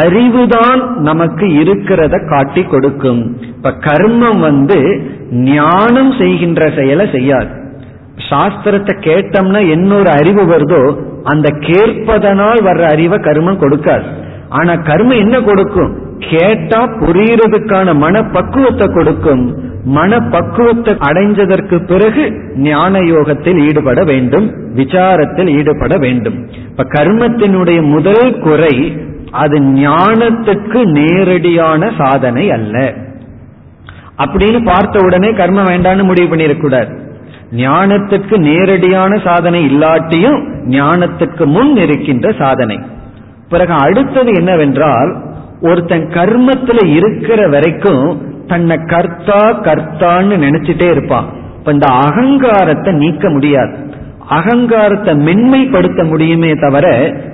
அறிவுதான் நமக்கு இருக்கிறத காட்டி கொடுக்கும். இப்ப கர்மம் வந்து ஞானம் செய்கின்ற செயலை செய்யாது. சாஸ்திரத்தை கேட்டோம்னா என்னொரு அறிவு வருதோ அந்த கேட்பதனால் வர்ற அறிவை கர்மம் கொடுக்காது. ஆனா கர்மம் என்ன கொடுக்கும்? கேட்டா புரியறதுக்கான மனப்பக்குவத்தை கொடுக்கும். மனப்பக்குவத்தை அடைஞ்சதற்கு பிறகு ஞான யோகத்தில் ஈடுபட வேண்டும் விசாரத்தில் ஈடுபட வேண்டும். இப்ப கர்மத்தினுடைய முதல் குறை அது ஞானத்துக்கு நேரடியான சாதனை அல்ல. அப்படின்னு பார்த்த உடனே கர்மம் வேண்டான்னு முடிவு பண்ணிடக்கூடாது. ஞானத்துக்கு நேரடியான சாதனை இல்லாட்டியும் ஞானத்துக்கு முன் இருக்கின்ற சாதனை. பிறகு அடுத்தது என்னவென்றால் ஒருத்தன் கர்மத்துல இருக்கிற வரைக்கும் தன்னை கர்த்தா கர்த்தான்னு நினைச்சிட்டே இருப்பான். இப்ப இந்த அகங்காரத்தை நீக்க முடியாது. அகங்காரத்தை மென்மைப்படுத்த முடியுமே தவிர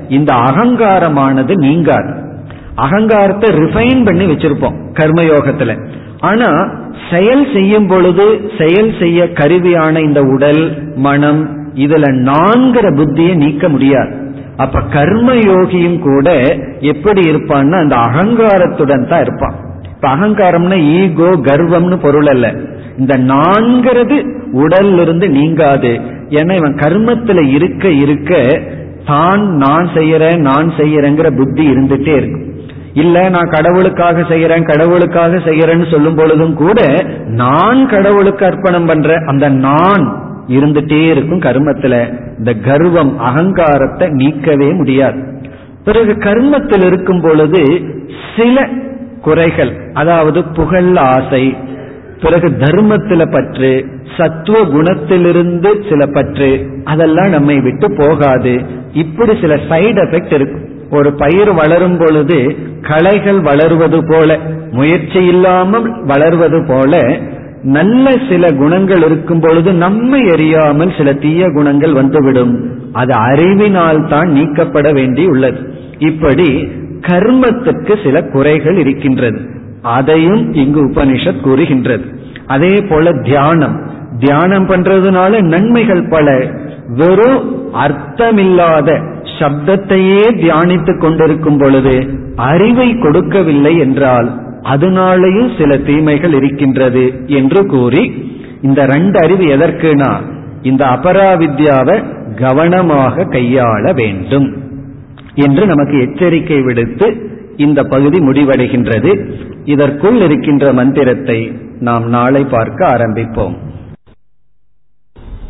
இந்த அகங்காரமானது நீங்காது. அகங்காரத்தை ரிஃபைன் பண்ணி வச்சிருப்போம் கர்மயோகத்துல. ஆனா செயல் செய்யும் பொழுது செயல் செய்ய கருவியான இந்த உடல் மனம் இதுல நான்கிற புத்தியை நீக்க முடியாது. அப்ப கர்ம யோகியும் கூட எப்படி இருப்பான்னா அந்த அகங்காரத்துடன் தான் இருப்பான். இப்ப அகங்காரம்னா ஈகோ கர்வம்னு பொருள் அல்ல. இந்த நான்கிறது உடல்ல இருந்து நீங்காது. ஏன்னா இவன் கர்மத்துல இருக்க இருக்க தான் நான் செய்யறேன் நான் செய்யறேங்கிற புத்தி இருந்துட்டே இருக்கும். இல்ல நான் கடவுளுக்காக செய்யறேன் கடவுளுக்காக செய்யறேன்னு சொல்லும் பொழுதும் கூட நான் கடவுளுக்கு அர்ப்பணம் பண்ற அந்த நான் இருந்துட்டே இருக்கும் கர்மத்துல. இந்த கர்வம் அகங்காரத்தை நீக்கவே முடியாது. பிறகு கர்மத்தில் இருக்கும் பொழுது சில குறைகள் அதாவது புகழ் ஆசை பிறகு தர்மத்தில பற்று சத்துவ குணத்திலிருந்து சில பற்று அதெல்லாம் நம்மை விட்டு போகாது. இப்படி சில சைடு எஃபெக்ட் இருக்கு. ஒரு பயிர் வளரும் பொழுது களைகள் வளருவது போல முயற்சி இல்லாமல் வளர்வது போல நல்ல சில குணங்கள் இருக்கும் பொழுது நம்மை அறியாமல் சில தீய குணங்கள் வந்துவிடும். அது அறிவினால் தான் நீக்கப்பட வேண்டி உள்ளது. இப்படி கர்மத்துக்கு சில குறைகள் இருக்கின்றது. அதையும் இங்கு உபனிஷத் கூறுகின்றது. அதே போல தியானம். தியானம் பண்றதுனால நன்மைகள் பல. வெறும் அர்த்தமில்லாத சப்தத்தையே தியானித்துக் கொண்டிருக்கும் பொழுது அறிவை கொடுக்கவில்லை என்றால் அதனாலேயும் சில தீமைகள் இருக்கின்றது என்று கூறி இந்த ரெண்டு அறிவு எதற்குனா இந்த அபராவித்யாவை கவனமாக கையாள வேண்டும் என்று நமக்கு எச்சரிக்கை விடுத்து இந்த பகுதி முடிவடைகின்றது. இதற்குள் இருக்கின்ற மந்திரத்தை நாம் நாளை பார்க்க ஆரம்பிப்போம்.